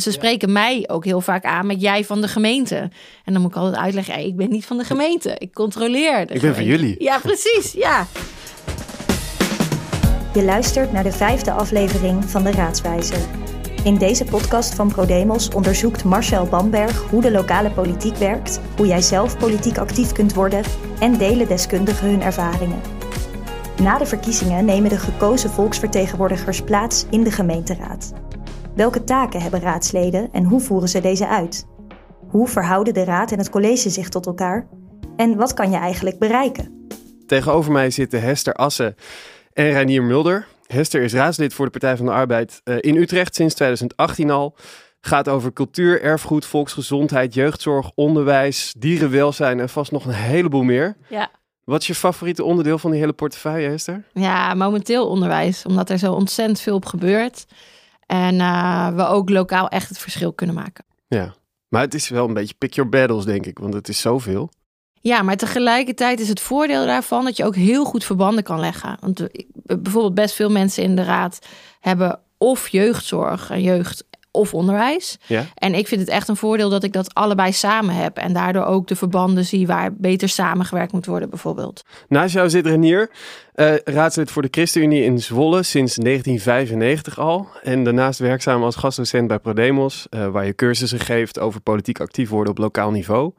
ze spreken mij ook heel vaak aan met jij van de gemeente. En dan moet ik altijd uitleggen, hey, ik ben niet van de gemeente. Ik controleer de Ik ben van jullie. Ja, precies. Ja. Je luistert naar de vijfde aflevering van de Raadswijzer. In deze podcast van ProDemos onderzoekt Marcel Bamberg hoe de lokale politiek werkt, hoe jij zelf politiek actief kunt worden en delen deskundigen hun ervaringen. Na de verkiezingen nemen de gekozen volksvertegenwoordigers plaats in de gemeenteraad. Welke taken hebben raadsleden en hoe voeren ze deze uit? Hoe verhouden de raad en het college zich tot elkaar? En wat kan je eigenlijk bereiken? Tegenover mij zitten Hester Assen en Reinier Mulder. Hester is raadslid voor de Partij van de Arbeid eh, in Utrecht sinds 2018 al. Gaat over cultuur, erfgoed, volksgezondheid, jeugdzorg, onderwijs, dierenwelzijn en vast nog een heleboel meer. Ja. Wat is je favoriete onderdeel van die hele portefeuille, Hester? ja, momenteel onderwijs, omdat er zo ontzettend veel op gebeurt. En eh, we ook lokaal echt het verschil kunnen maken. Ja, maar het is wel een beetje pick your battles, denk ik, want het is zoveel. Ja, maar tegelijkertijd is het voordeel daarvan dat je ook heel goed verbanden kan leggen. Want ik- bijvoorbeeld best veel mensen in de raad hebben of jeugdzorg en jeugd of onderwijs. Ja? En ik vind het echt een voordeel dat ik dat allebei samen heb. En daardoor ook de verbanden zie waar beter samengewerkt moet worden bijvoorbeeld. Naast jou zit Renier, eh raadslid voor de ChristenUnie in Zwolle sinds 1995 al. En daarnaast werkzaam als gastdocent bij ProDemos, eh, waar je cursussen geeft over politiek actief worden op lokaal niveau.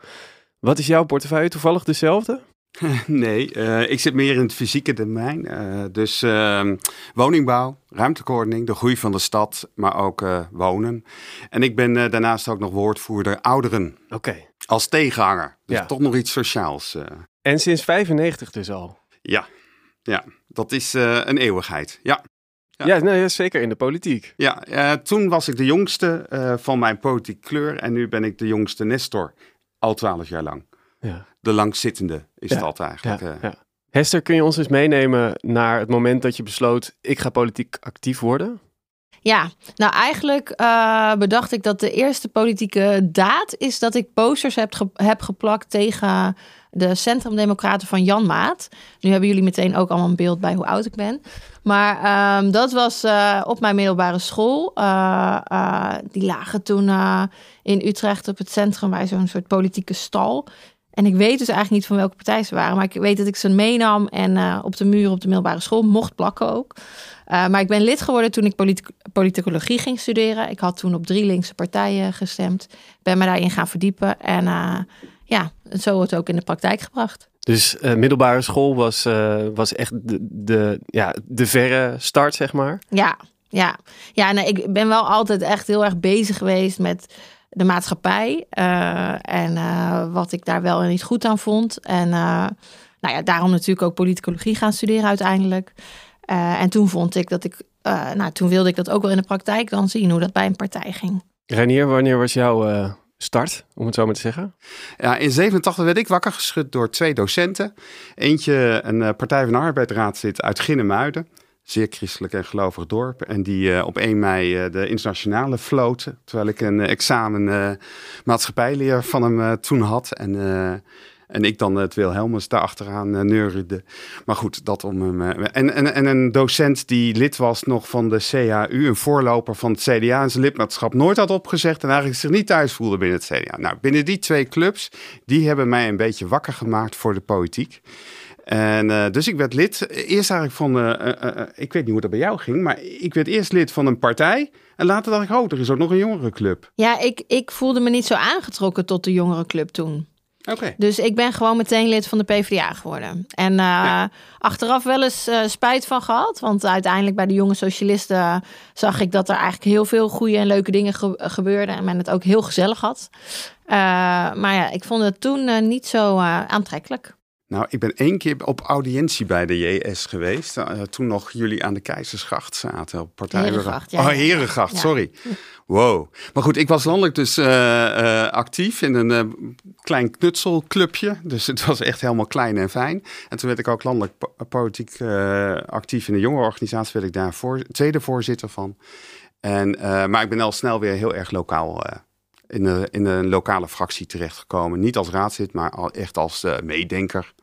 Wat is jouw portefeuille? Toevallig dezelfde? Nee, eh, ik zit meer in het fysieke domein. Eh, dus ehm, woningbouw, ruimtelijke ordening, de groei van de stad, maar ook eh, wonen. En ik ben daarnaast ook nog woordvoerder ouderen Oké. als tegenhanger. Dus Ja. toch nog iets sociaals. En sinds 95 dus al? ja, ja, dat is een eeuwigheid. Ja. Ja, Ja. nou, ja zeker in de politiek. Ja, toen was ik de jongste van mijn politieke kleur en nu ben ik de jongste Nestor. Al twaalf jaar lang. Ja. De langzittende is Ja, dat eigenlijk. Ja, eh. ja. Hester, kun je ons eens meenemen naar het moment dat je besloot, ik ga politiek actief worden? Ja, nou eigenlijk eh, bedacht ik dat de eerste politieke daad is dat ik posters heb, ge- heb geplakt tegen de Centrumdemocraten van Jan Maat. Nu hebben jullie meteen ook allemaal een beeld bij hoe oud ik ben. Maar ehm, dat was eh, op mijn middelbare school. Eh, eh, die lagen toen eh, in Utrecht op het centrum bij zo'n soort politieke stal. En ik weet dus eigenlijk niet van welke partij ze waren. Maar ik weet dat ik ze meenam en eh, op de muur op de middelbare school mocht plakken ook. Uh, maar ik ben lid geworden toen ik politic politicologie ging studeren. Ik had toen op drie linkse partijen gestemd. Ben me daarin gaan verdiepen. En uh, ja, zo wordt het ook in de praktijk gebracht. Dus uh, middelbare school was, was echt de, de, ja, de verre start, zeg maar? Ja, ja. ja nou, ik ben wel altijd echt heel erg bezig geweest met de maatschappij. Uh, en wat ik daar wel en niet goed aan vond. En nou ja, daarom natuurlijk ook politicologie gaan studeren uiteindelijk. Uh, en toen vond ik dat ik, uh, nou, toen wilde ik dat ook wel in de praktijk dan zien, hoe dat bij een partij ging. Renier, wanneer was jouw uh, start, om het zo maar te zeggen? Ja, in 87 werd ik wakker geschud door twee docenten. Eentje, een uh, Partij van de Arbeid raadslid uit Ginnemuiden. Zeer christelijk en gelovig dorp. En die uh, op 1 mei uh, de internationale floot. Terwijl ik een examen maatschappijleer van hem toen had. En en ik dan het Wilhelmus daarachteraan uh, neuriede. Maar goed, dat om hem. Uh, en, en, en een docent die lid was nog van de CAU, een voorloper van het CDA en zijn lidmaatschap nooit had opgezegd en eigenlijk zich niet thuis voelde binnen het CDA. Nou, binnen die twee clubs, die hebben mij een beetje wakker gemaakt voor de politiek. En uh, dus ik werd lid. Eerst eigenlijk van, uh, ik weet niet hoe dat bij jou ging, maar ik werd eerst lid van een partij. En later dacht ik, oh, er is ook nog een jongerenclub. Ja, ik, ik voelde me niet zo aangetrokken tot de jongerenclub toen. Okay. Dus ik ben gewoon meteen lid van de PvdA geworden. En ja. achteraf wel eens spijt van gehad. Want uiteindelijk bij de jonge socialisten zag ik dat er eigenlijk heel veel goede en leuke dingen ge gebeurden. En men het ook heel gezellig had. Maar ja, ik vond het toen niet zo aantrekkelijk. Nou, ik ben één keer op audiëntie bij de JS geweest. Uh, toen nog jullie aan de Keizersgracht zaten. Op partij Herengracht, ja. Oh, Herengracht, ja. sorry. Wow. Maar goed, ik was landelijk dus uh, uh, actief in een klein knutselclubje. Dus het was echt helemaal klein en fijn. En toen werd ik ook landelijk po politiek actief in een jongerenorganisatie. Werd ik daar voor, tweede voorzitter van. En, maar ik ben al snel weer heel erg lokaal in, de, in een lokale fractie terechtgekomen. Niet als raadslid, maar al echt als meedenker.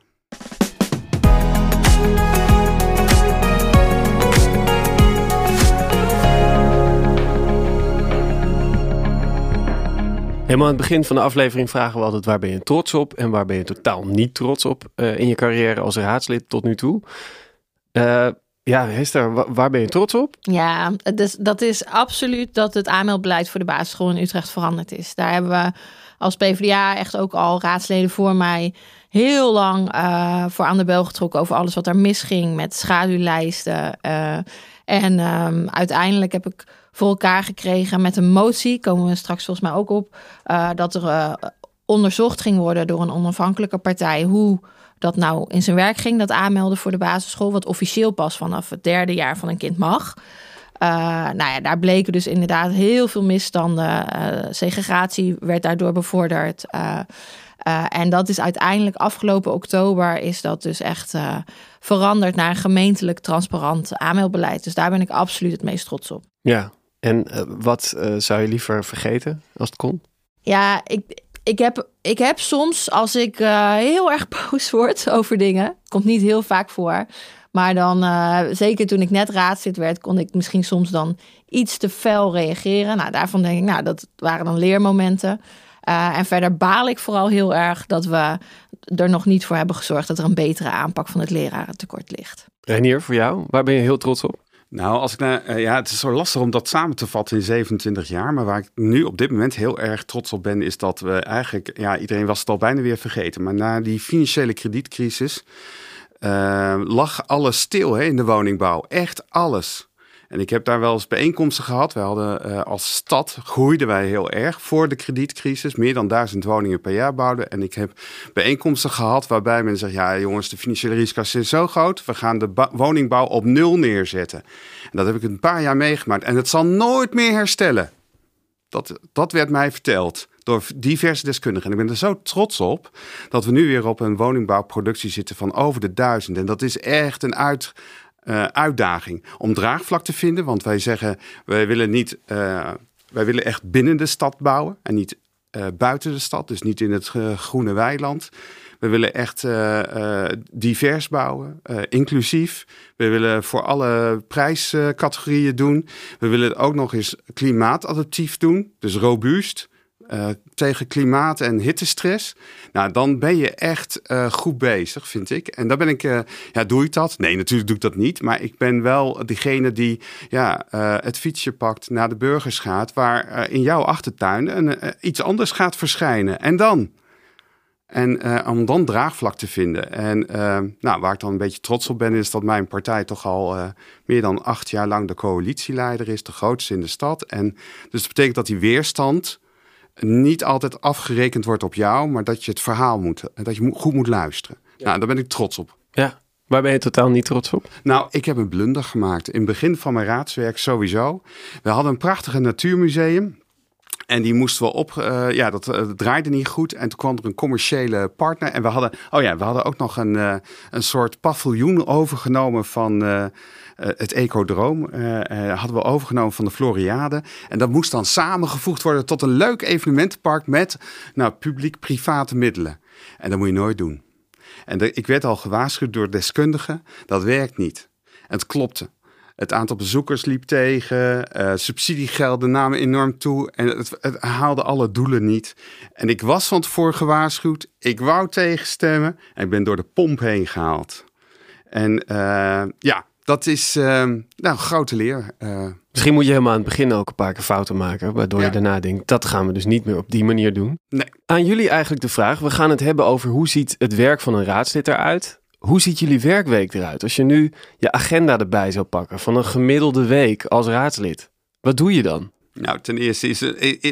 Helemaal aan het begin van de aflevering vragen we altijd waar ben je trots op en waar ben je totaal niet trots op uh, in je carrière als raadslid tot nu toe. Uh, ja, Hester, waar ben je trots op? Ja, dus dat is absoluut dat het aanmeldbeleid voor de basisschool in Utrecht veranderd is. Daar hebben we als PvdA echt ook al raadsleden voor mij heel lang uh, voor aan de bel getrokken over alles wat er misging met schaduwlijsten. Uh, en um, uiteindelijk heb ik voor elkaar gekregen met een motie, komen we straks volgens mij ook op, uh, dat er onderzocht ging worden door een onafhankelijke partij hoe dat nou in zijn werk ging, dat aanmelden voor de basisschool, wat officieel pas vanaf het derde jaar van een kind mag. Nou ja, daar bleken dus inderdaad heel veel misstanden. Segregatie werd daardoor bevorderd. En dat is uiteindelijk afgelopen oktober is dat dus echt veranderd naar een gemeentelijk transparant aanmeldbeleid. Dus daar ben ik absoluut het meest trots op. Ja, en wat zou je liever vergeten als het kon? Ja, ik, ik heb, ik heb soms, als ik heel erg boos word over dingen, komt niet heel vaak voor. Maar dan, zeker toen ik net raadslid werd, kon ik misschien soms dan iets te fel reageren. Nou, daarvan denk ik, nou, dat waren dan leermomenten. Uh, en verder baal ik vooral heel erg dat we er nog niet voor hebben gezorgd dat er een betere aanpak van het lerarentekort ligt. Renier, voor jou, waar ben je heel trots op? Nou, als ik naar, ja, het is zo lastig om dat samen te vatten in 27 jaar. Maar waar ik nu op dit moment heel erg trots op ben, is dat we eigenlijk, ja, iedereen was het al bijna weer vergeten. Maar na die financiële kredietcrisis uh, lag alles stil hè, in de woningbouw. Echt alles. En ik heb daar wel eens bijeenkomsten gehad. We hadden uh, als stad groeiden wij heel erg voor de kredietcrisis. Meer dan duizend woningen per jaar bouwden. En ik heb bijeenkomsten gehad waarbij men zegt: ja, jongens, de financiële risico's zijn zo groot. We gaan de woningbouw op nul neerzetten. En dat heb ik een paar jaar meegemaakt. En het zal nooit meer herstellen. Dat, dat werd mij verteld door diverse deskundigen. En ik ben er zo trots op dat we nu weer op een woningbouwproductie zitten van over de duizend. En dat is echt een uit, uh, uitdaging om draagvlak te vinden. Want wij zeggen, wij willen niet, uh, wij willen echt binnen de stad bouwen en niet uh, buiten de stad. Dus niet in het groene weiland. We willen echt divers bouwen, inclusief. We willen voor alle prijscategorieën doen. We willen het ook nog eens klimaatadaptief doen, dus robuust. Uh, tegen klimaat- en hittestress. Nou, dan ben je echt uh, goed bezig, vind ik. En dan ben ik, uh, ja, doe ik dat? Nee, natuurlijk doe ik dat niet. Maar ik ben wel degene die ja, het fietsje pakt, naar de burgers gaat, waar in jouw achtertuin iets anders gaat verschijnen. En dan? En om dan draagvlak te vinden. En nou, waar ik dan een beetje trots op ben, is dat mijn partij toch al meer dan acht jaar lang de coalitieleider is, de grootste in de stad. En dus dat betekent dat die weerstand niet altijd afgerekend wordt op jou, maar dat je het verhaal moet, dat je goed moet luisteren. Nou, daar ben ik trots op. Ja, waar ben je totaal niet trots op? Nou, ik heb een blunder gemaakt. In het begin van mijn raadswerk sowieso. We hadden een prachtige natuurmuseum. En die moesten we op, uh, ja, dat, uh, draaide niet goed. En toen kwam er een commerciële partner. En we hadden, oh ja, we hadden ook nog een, uh, een soort paviljoen overgenomen van het Ecodroom uh, uh, hadden we overgenomen van de Floriade. En dat moest dan samengevoegd worden tot een leuk evenementenpark met nou, publiek-private middelen. En dat moet je nooit doen. En ik werd al gewaarschuwd door deskundigen, dat werkt niet. En het klopte. Het aantal bezoekers liep tegen, uh, subsidiegelden namen enorm toe en het, het, haalde alle doelen niet. En ik was van tevoren gewaarschuwd, ik wou tegenstemmen en ik ben door de pomp heen gehaald. En ja, dat is uh, nou, een grote leer. Uh, Misschien moet je helemaal aan het begin ook een paar keer fouten maken, waardoor ja. je daarna denkt, dat gaan we dus niet meer op die manier doen. Nee. Aan jullie eigenlijk de vraag, we gaan het hebben over hoe ziet het werk van een raadslid eruit? Hoe ziet jullie werkweek eruit? Als je nu je agenda erbij zou pakken van een gemiddelde week als raadslid, wat doe je dan? Nou, ten eerste is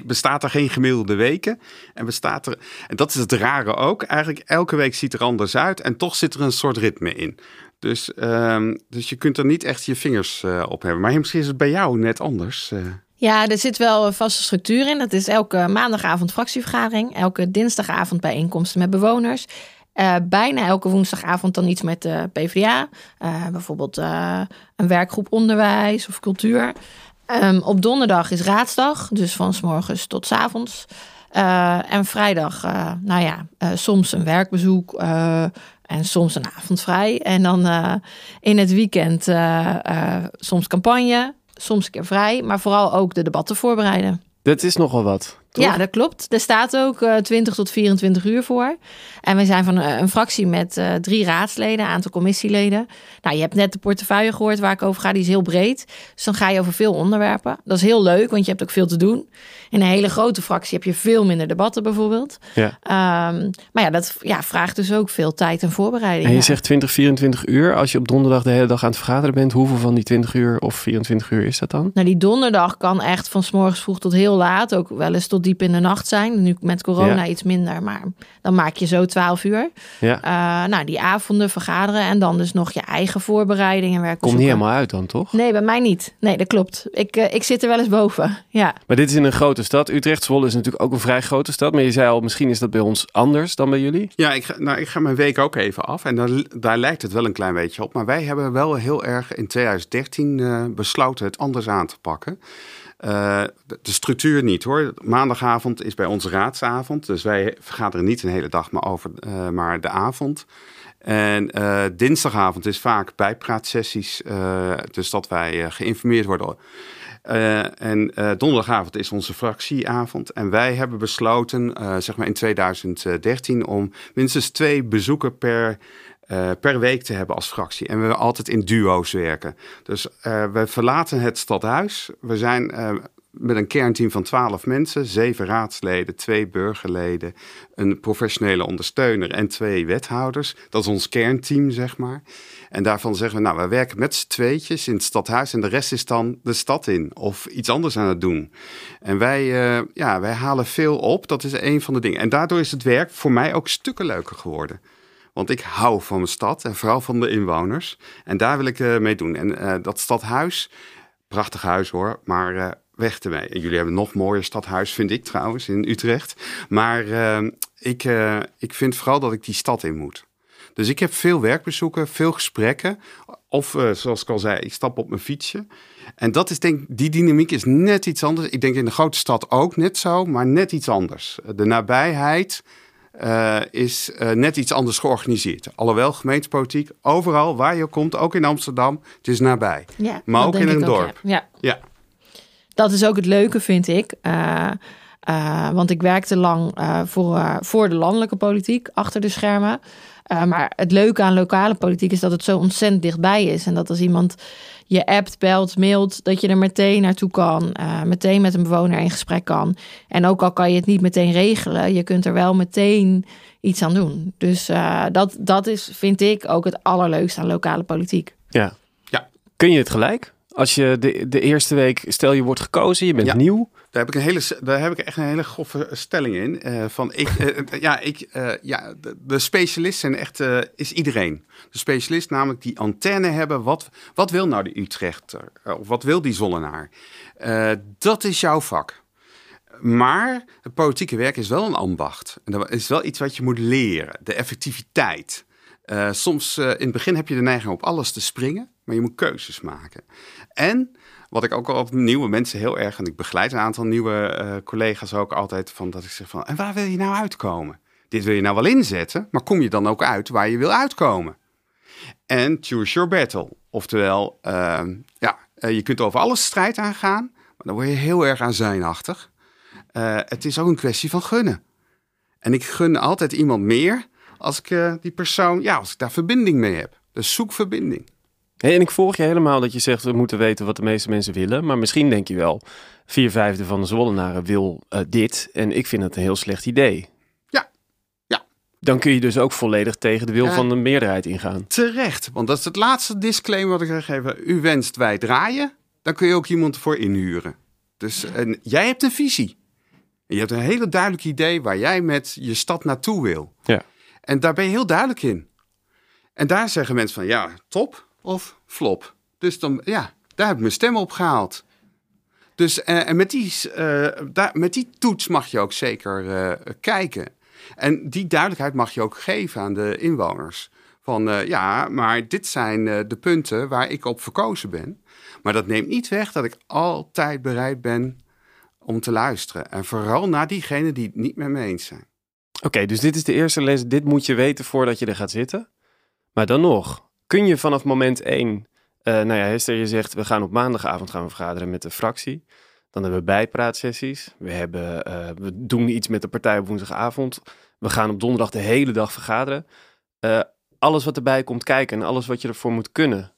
bestaat er geen gemiddelde weken. En bestaat er, en dat is het rare ook, eigenlijk elke week ziet er anders uit en toch zit er een soort ritme in. Dus, um, dus je kunt er niet echt je vingers uh, op hebben. Maar misschien is het bij jou net anders. Uh. Ja, er zit wel een vaste structuur in. Dat is elke maandagavond fractievergadering, elke dinsdagavond bijeenkomsten met bewoners. Uh, bijna elke woensdagavond dan iets met de PvdA. bijvoorbeeld een werkgroep onderwijs of cultuur. Um, op donderdag is raadsdag, dus van s morgens tot s avonds. en vrijdag, nou ja, soms een werkbezoek en soms een avond vrij. En dan uh, in het weekend uh, uh, soms campagne, soms een keer vrij. Maar vooral ook de debatten voorbereiden. Dat is nogal wat. Toch? Ja, dat klopt. Er staat ook eh 20 tot 24 uur voor. En we zijn van eh, een fractie met eh, drie raadsleden, een aantal commissieleden. Nou, je hebt net de portefeuille gehoord waar ik over ga. Die is heel breed. Dus dan ga je over veel onderwerpen. Dat is heel leuk, want je hebt ook veel te doen. In een hele grote fractie heb je veel minder debatten bijvoorbeeld. Ja. Ehm, maar ja, dat ja, vraagt dus ook veel tijd en voorbereiding. En je Ja. zegt 20, 24 uur. Als je op donderdag de hele dag aan het vergaderen bent, hoeveel van die 20 uur of 24 uur is dat dan? Nou, die donderdag kan echt van 's morgens vroeg tot heel laat, ook wel eens tot diep in de nacht zijn. Nu met corona Ja. iets minder, maar dan maak je zo 12 uur. Ja. Eh, nou, die avonden vergaderen en dan dus nog je eigen voorbereiding en werk. Komt niet helemaal uit dan, toch? Nee, bij mij niet. Nee, dat klopt. Ik, eh, ik zit er wel eens boven. Ja. Maar dit is in een grote stad. Utrecht, Zwolle is natuurlijk ook een vrij grote stad. Maar je zei al, misschien is dat bij ons anders dan bij jullie. Ja, ik ga, nou, ik ga mijn week ook even af. En daar, daar lijkt het wel een klein beetje op. Maar wij hebben wel heel erg in 2013 eh, besloten het anders aan te pakken. Eh, de, structuur niet hoor. Maandagavond is bij ons raadsavond. Dus wij vergaderen niet een hele dag, maar, over, eh, maar de avond. En eh, dinsdagavond is vaak bijpraatsessies. dus dat wij geïnformeerd worden. En donderdagavond is onze fractieavond. En wij hebben besloten, zeg maar in 2013, om minstens twee bezoeken per, eh, per week te hebben als fractie. En we altijd in duo's werken. Dus eh, we verlaten het stadhuis. We zijn eh, met een kernteam van 12 mensen, zeven raadsleden, twee burgerleden, een professionele ondersteuner en twee wethouders. Dat is ons kernteam, zeg maar. En daarvan zeggen we, nou, we werken met z'n tweetjes in het stadhuis en de rest is dan de stad in of iets anders aan het doen. En wij, ja, wij halen veel op, dat is een van de dingen. En daardoor is het werk voor mij ook stukken leuker geworden. Want ik hou van mijn stad en vooral van de inwoners. En daar wil ik eh, mee doen. En eh, dat stadhuis, prachtig huis hoor, maar eh, weg ermee. En jullie hebben nog mooier stadhuis, vind ik trouwens, in Utrecht. Maar ik, ik vind vooral dat ik die stad in moet. Dus ik heb veel werkbezoeken, veel gesprekken. Of zoals ik al zei, ik stap op mijn fietsje. En dat is denk die dynamiek is net iets anders. Ik denk in de grote stad ook net zo, maar net iets anders. De nabijheid eh, is eh, net iets anders georganiseerd. Alhoewel gemeentepolitiek, overal waar je komt, ook in Amsterdam, het is nabij. ja Maar ook in een dorp. ja. ja. Ja, Dat is ook het leuke, vind ik. Eh, want ik werkte lang voor, voor de landelijke politiek, achter de schermen. Eh, maar het leuke aan lokale politiek is dat het zo ontzettend dichtbij is. En dat als iemand je appt, belt, mailt, dat je er meteen naartoe kan. eh, meteen met een bewoner in gesprek kan. En ook al kan je het niet meteen regelen, je kunt er wel meteen iets aan doen. Dus eh, dat, dat is, vind ik, ook het allerleukste aan lokale politiek. Ja. Ja. Kun je het gelijk? Als je de, de eerste week, stel je wordt gekozen, je bent Ja. nieuw. Daar heb ik, een hele, daar heb ik echt een hele grove stelling in. eh, van ik, eh, ja, ik, eh, ja, de, de specialist zijn echt, eh, is iedereen. De specialist namelijk die antenne hebben. Wat, wat wil nou de Utrechter? Eh, Of wat wil die Zollenaar? Eh, dat is jouw vak. Maar het politieke werk is wel een ambacht. En dat is wel iets wat je moet leren. De effectiviteit. Eh, soms eh, in het begin heb je de neiging op alles te springen, maar je moet keuzes maken. En wat ik ook al op nieuwe mensen heel erg, en ik begeleid een aantal nieuwe eh, collega's ook altijd, van dat ik zeg van, en waar wil je nou uitkomen? Dit wil je nou wel inzetten, maar kom je dan ook uit waar je wil uitkomen? En choose your battle. Oftewel, ehm, ja, eh, je kunt over alles strijd aangaan, maar dan word je heel erg aanzijnachtig. Eh, het is ook een kwestie van gunnen. En ik gun altijd iemand meer als ik die persoon, ja, als ik daar verbinding mee heb. Dus zoek verbinding. En ik volg je helemaal dat je zegt, we moeten weten wat de meeste mensen willen. Maar misschien denk je wel, vier vijfde van de Zwollenaren wil eh, dit. En ik vind het een heel slecht idee. Ja. Ja. Dan kun je dus ook volledig tegen de wil Ja. van de meerderheid ingaan. Terecht, want dat is het laatste disclaimer wat ik ga geven. U wenst wij draaien, dan kun je ook iemand voor inhuren. Dus en jij hebt een visie. En je hebt een hele duidelijk idee waar jij met je stad naartoe wil. Ja. En daar ben je heel duidelijk in. En daar zeggen mensen van ja, top of flop. Dus dan, ja, daar heb ik mijn stem op gehaald. Dus eh, en met die, eh, daar, met die toets mag je ook zeker eh, kijken. En die duidelijkheid mag je ook geven aan de inwoners. Van ja, maar dit zijn de punten waar ik op verkozen ben. Maar dat neemt niet weg dat ik altijd bereid ben om te luisteren. En vooral naar diegenen die het niet met me eens zijn. Oké, dus dit is de eerste les. Dit moet je weten voordat je er gaat zitten. Maar dan nog, kun je vanaf moment één... eh, nou ja, Hester, je zegt, we gaan op maandagavond gaan we vergaderen met de fractie. Dan hebben we bijpraatsessies. We, hebben, eh, we doen iets met de partij op woensdagavond. We gaan op donderdag de hele dag vergaderen. Uh, alles wat erbij komt kijken en alles wat je ervoor moet kunnen.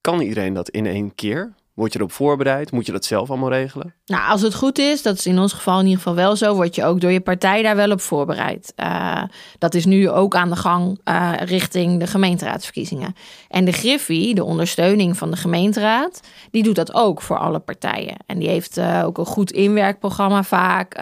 Kan iedereen dat in één keer? Word je erop voorbereid? Moet je dat zelf allemaal regelen? Nou, als het goed is, dat is in ons geval in ieder geval wel zo, word je ook door je partij daar wel op voorbereid. Uh, dat is nu ook aan de gang uh, richting de gemeenteraadsverkiezingen. En de Griffie, de ondersteuning van de gemeenteraad, die doet dat ook voor alle partijen. En die heeft uh, ook een goed inwerkprogramma vaak.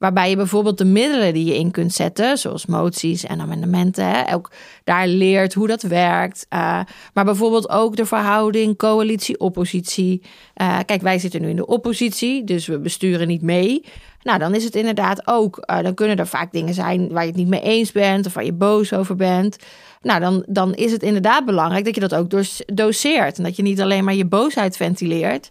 Waarbij je bijvoorbeeld de middelen die je in kunt zetten, zoals moties en amendementen, hè, ook daar leert hoe dat werkt. Uh, maar bijvoorbeeld ook de verhouding coalitie-oppositie. Uh, kijk, wij zitten nu in de oppositie, dus we besturen niet mee. Nou, dan is het inderdaad ook, uh, dan kunnen er vaak dingen zijn waar je het niet mee eens bent of waar je boos over bent. Nou, dan, dan is het inderdaad belangrijk dat je dat ook doseert. En dat je niet alleen maar je boosheid ventileert,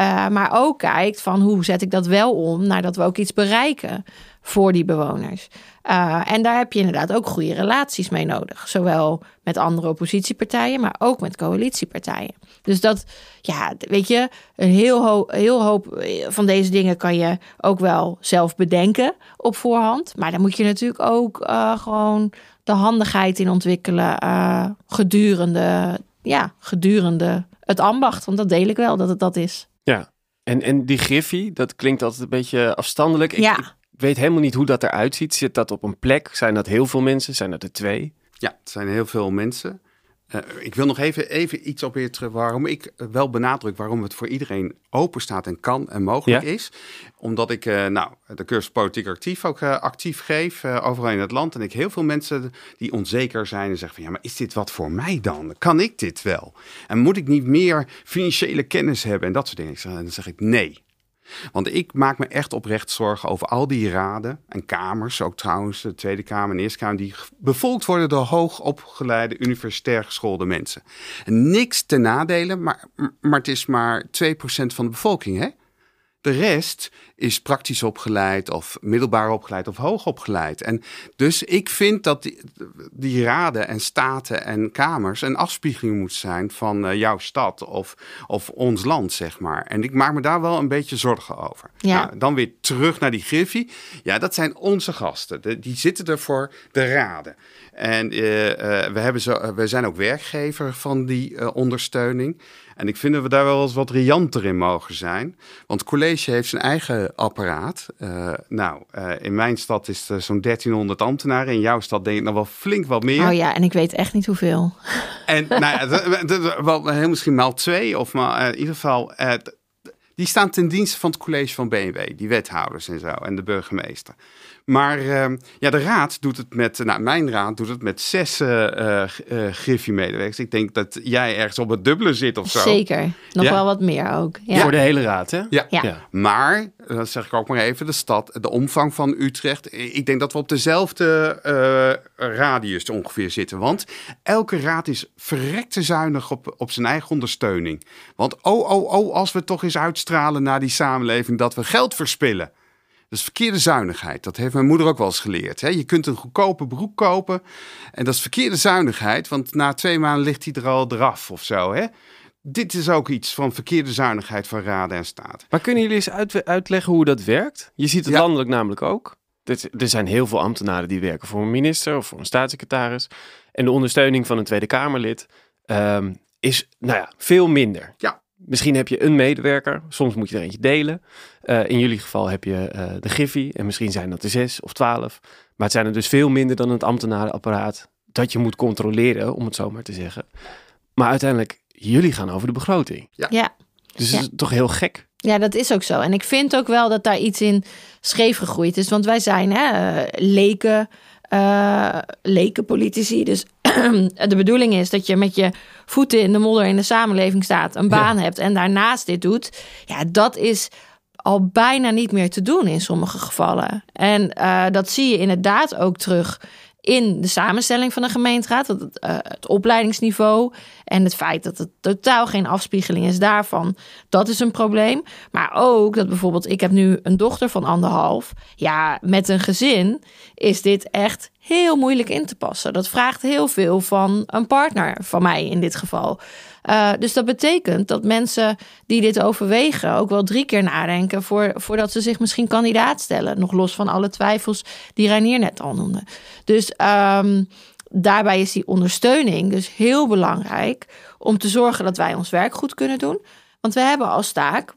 uh, maar ook kijkt van hoe zet ik dat wel om naar dat we ook iets bereiken voor die bewoners. Uh, en daar heb je inderdaad ook goede relaties mee nodig. Zowel met andere oppositiepartijen, maar ook met coalitiepartijen. Dus dat, ja, weet je, een heel, heel hoop van deze dingen kan je ook wel zelf bedenken op voorhand. Maar dan moet je natuurlijk ook gewoon de handigheid in ontwikkelen uh, gedurende, ja, gedurende het ambacht. Want dat deel ik wel, dat het dat is. Ja, en, en die griffie, dat klinkt altijd een beetje afstandelijk. Ja. Ik weet helemaal niet hoe dat eruit ziet. Zit dat op een plek? Zijn dat heel veel mensen? Zijn dat er twee? Ja, het zijn heel veel mensen. Uh, ik wil nog even, even iets op weer terug waarom ik wel benadruk waarom het voor iedereen open staat en kan en mogelijk Ja. is. Omdat ik uh, nou, de cursus politiek actief ook uh, actief geef overal in het land. En ik heel veel mensen die onzeker zijn en zeggen van ja, maar is dit wat voor mij dan? Kan ik dit wel? En moet ik niet meer financiële kennis hebben en dat soort dingen? En dan zeg ik nee. Want ik maak me echt oprecht zorgen over al die raden en kamers, ook trouwens de Tweede Kamer en Eerste Kamer, die bevolkt worden door hoogopgeleide, universitair geschoolde mensen. En niks ten nadele, maar, maar het is maar 2% van de bevolking, hè? De rest is praktisch opgeleid of middelbaar opgeleid of hoog opgeleid. En dus ik vind dat die, die raden en staten en kamers een afspiegeling moet zijn van uh, jouw stad of, of ons land, zeg maar. En ik maak me daar wel een beetje zorgen over. Ja. Nou, dan weer terug naar die Griffie. Ja, dat zijn onze gasten. De, die zitten er voor de raden. En uh, uh, we, hebben zo, we zijn ook werkgever van die ondersteuning. En ik vind dat we daar wel eens wat rianter in mogen zijn. Want het college heeft zijn eigen apparaat. Uh, nou, uh, in mijn stad is er zo'n 1300 ambtenaren. In jouw stad denk ik nog wel flink wat meer. Oh ja, en ik weet echt niet hoeveel. En nou ja, wel heel misschien maal twee. Of maar uh, in ieder geval... die staan ten dienste van het college van BMW. Die wethouders en zo. En de burgemeester. Maar uh, ja, de raad doet het met, nou, mijn raad doet het met zes uh, uh, Griffie-medewerkers. Ik denk dat jij ergens op het dubbele zit of zo. Zeker, nog ja. wel wat meer ook. Ja. Voor de hele raad, hè? Ja. ja. ja. Maar, dat zeg ik ook maar even, de stad, de omvang van Utrecht. Ik denk dat we op dezelfde uh, radius ongeveer zitten. Want elke raad is verrekte zuinig op, op zijn eigen ondersteuning. Want oh, oh, oh, als we toch eens uitstralen naar die samenleving dat we geld verspillen. Dat is verkeerde zuinigheid. Dat heeft mijn moeder ook wel eens geleerd. Hè? Je kunt een goedkope broek kopen. En dat is verkeerde zuinigheid. Want na twee maanden ligt hij er al eraf of zo. Hè? Dit is ook iets van verkeerde zuinigheid van raden en staten. Maar kunnen jullie eens uit, uitleggen hoe dat werkt? Je ziet het ja. landelijk namelijk ook. Er zijn heel veel ambtenaren die werken voor een minister of voor een staatssecretaris. En de ondersteuning van een Tweede Kamerlid um, is nou ja, veel minder. Ja. Misschien heb je een medewerker, soms moet je er eentje delen. Uh, in jullie geval heb je uh, de Griffie en misschien zijn dat er zes of twaalf. Maar het zijn er dus veel minder dan het ambtenarenapparaat dat je moet controleren, om het zo maar te zeggen. Maar uiteindelijk, jullie gaan over de begroting. Ja. ja. Dus ja. het is toch heel gek. Ja, dat is ook zo. En ik vind ook wel dat daar iets in scheef gegroeid is. Want wij zijn hè, leken, uh, leken politici. Dus de bedoeling is dat je met je voeten in de modder in de samenleving staat, een baan ja. hebt en daarnaast dit doet. Ja, dat is al bijna niet meer te doen in sommige gevallen. En uh, dat zie je inderdaad ook terug in de samenstelling van de gemeenteraad. Dat het, uh, het, opleidingsniveau en het feit dat het totaal geen afspiegeling is daarvan, dat is een probleem. Maar ook dat bijvoorbeeld, ik heb nu een dochter van anderhalf. Ja, met een gezin is dit echt heel moeilijk in te passen. Dat vraagt heel veel van een partner, van mij in dit geval. Uh, dus dat betekent dat mensen die dit overwegen ook wel drie keer nadenken voor, voordat ze zich misschien kandidaat stellen. Nog los van alle twijfels die Reinier net al noemde. Dus um, daarbij is die ondersteuning dus heel belangrijk om te zorgen dat wij ons werk goed kunnen doen. Want we hebben als taak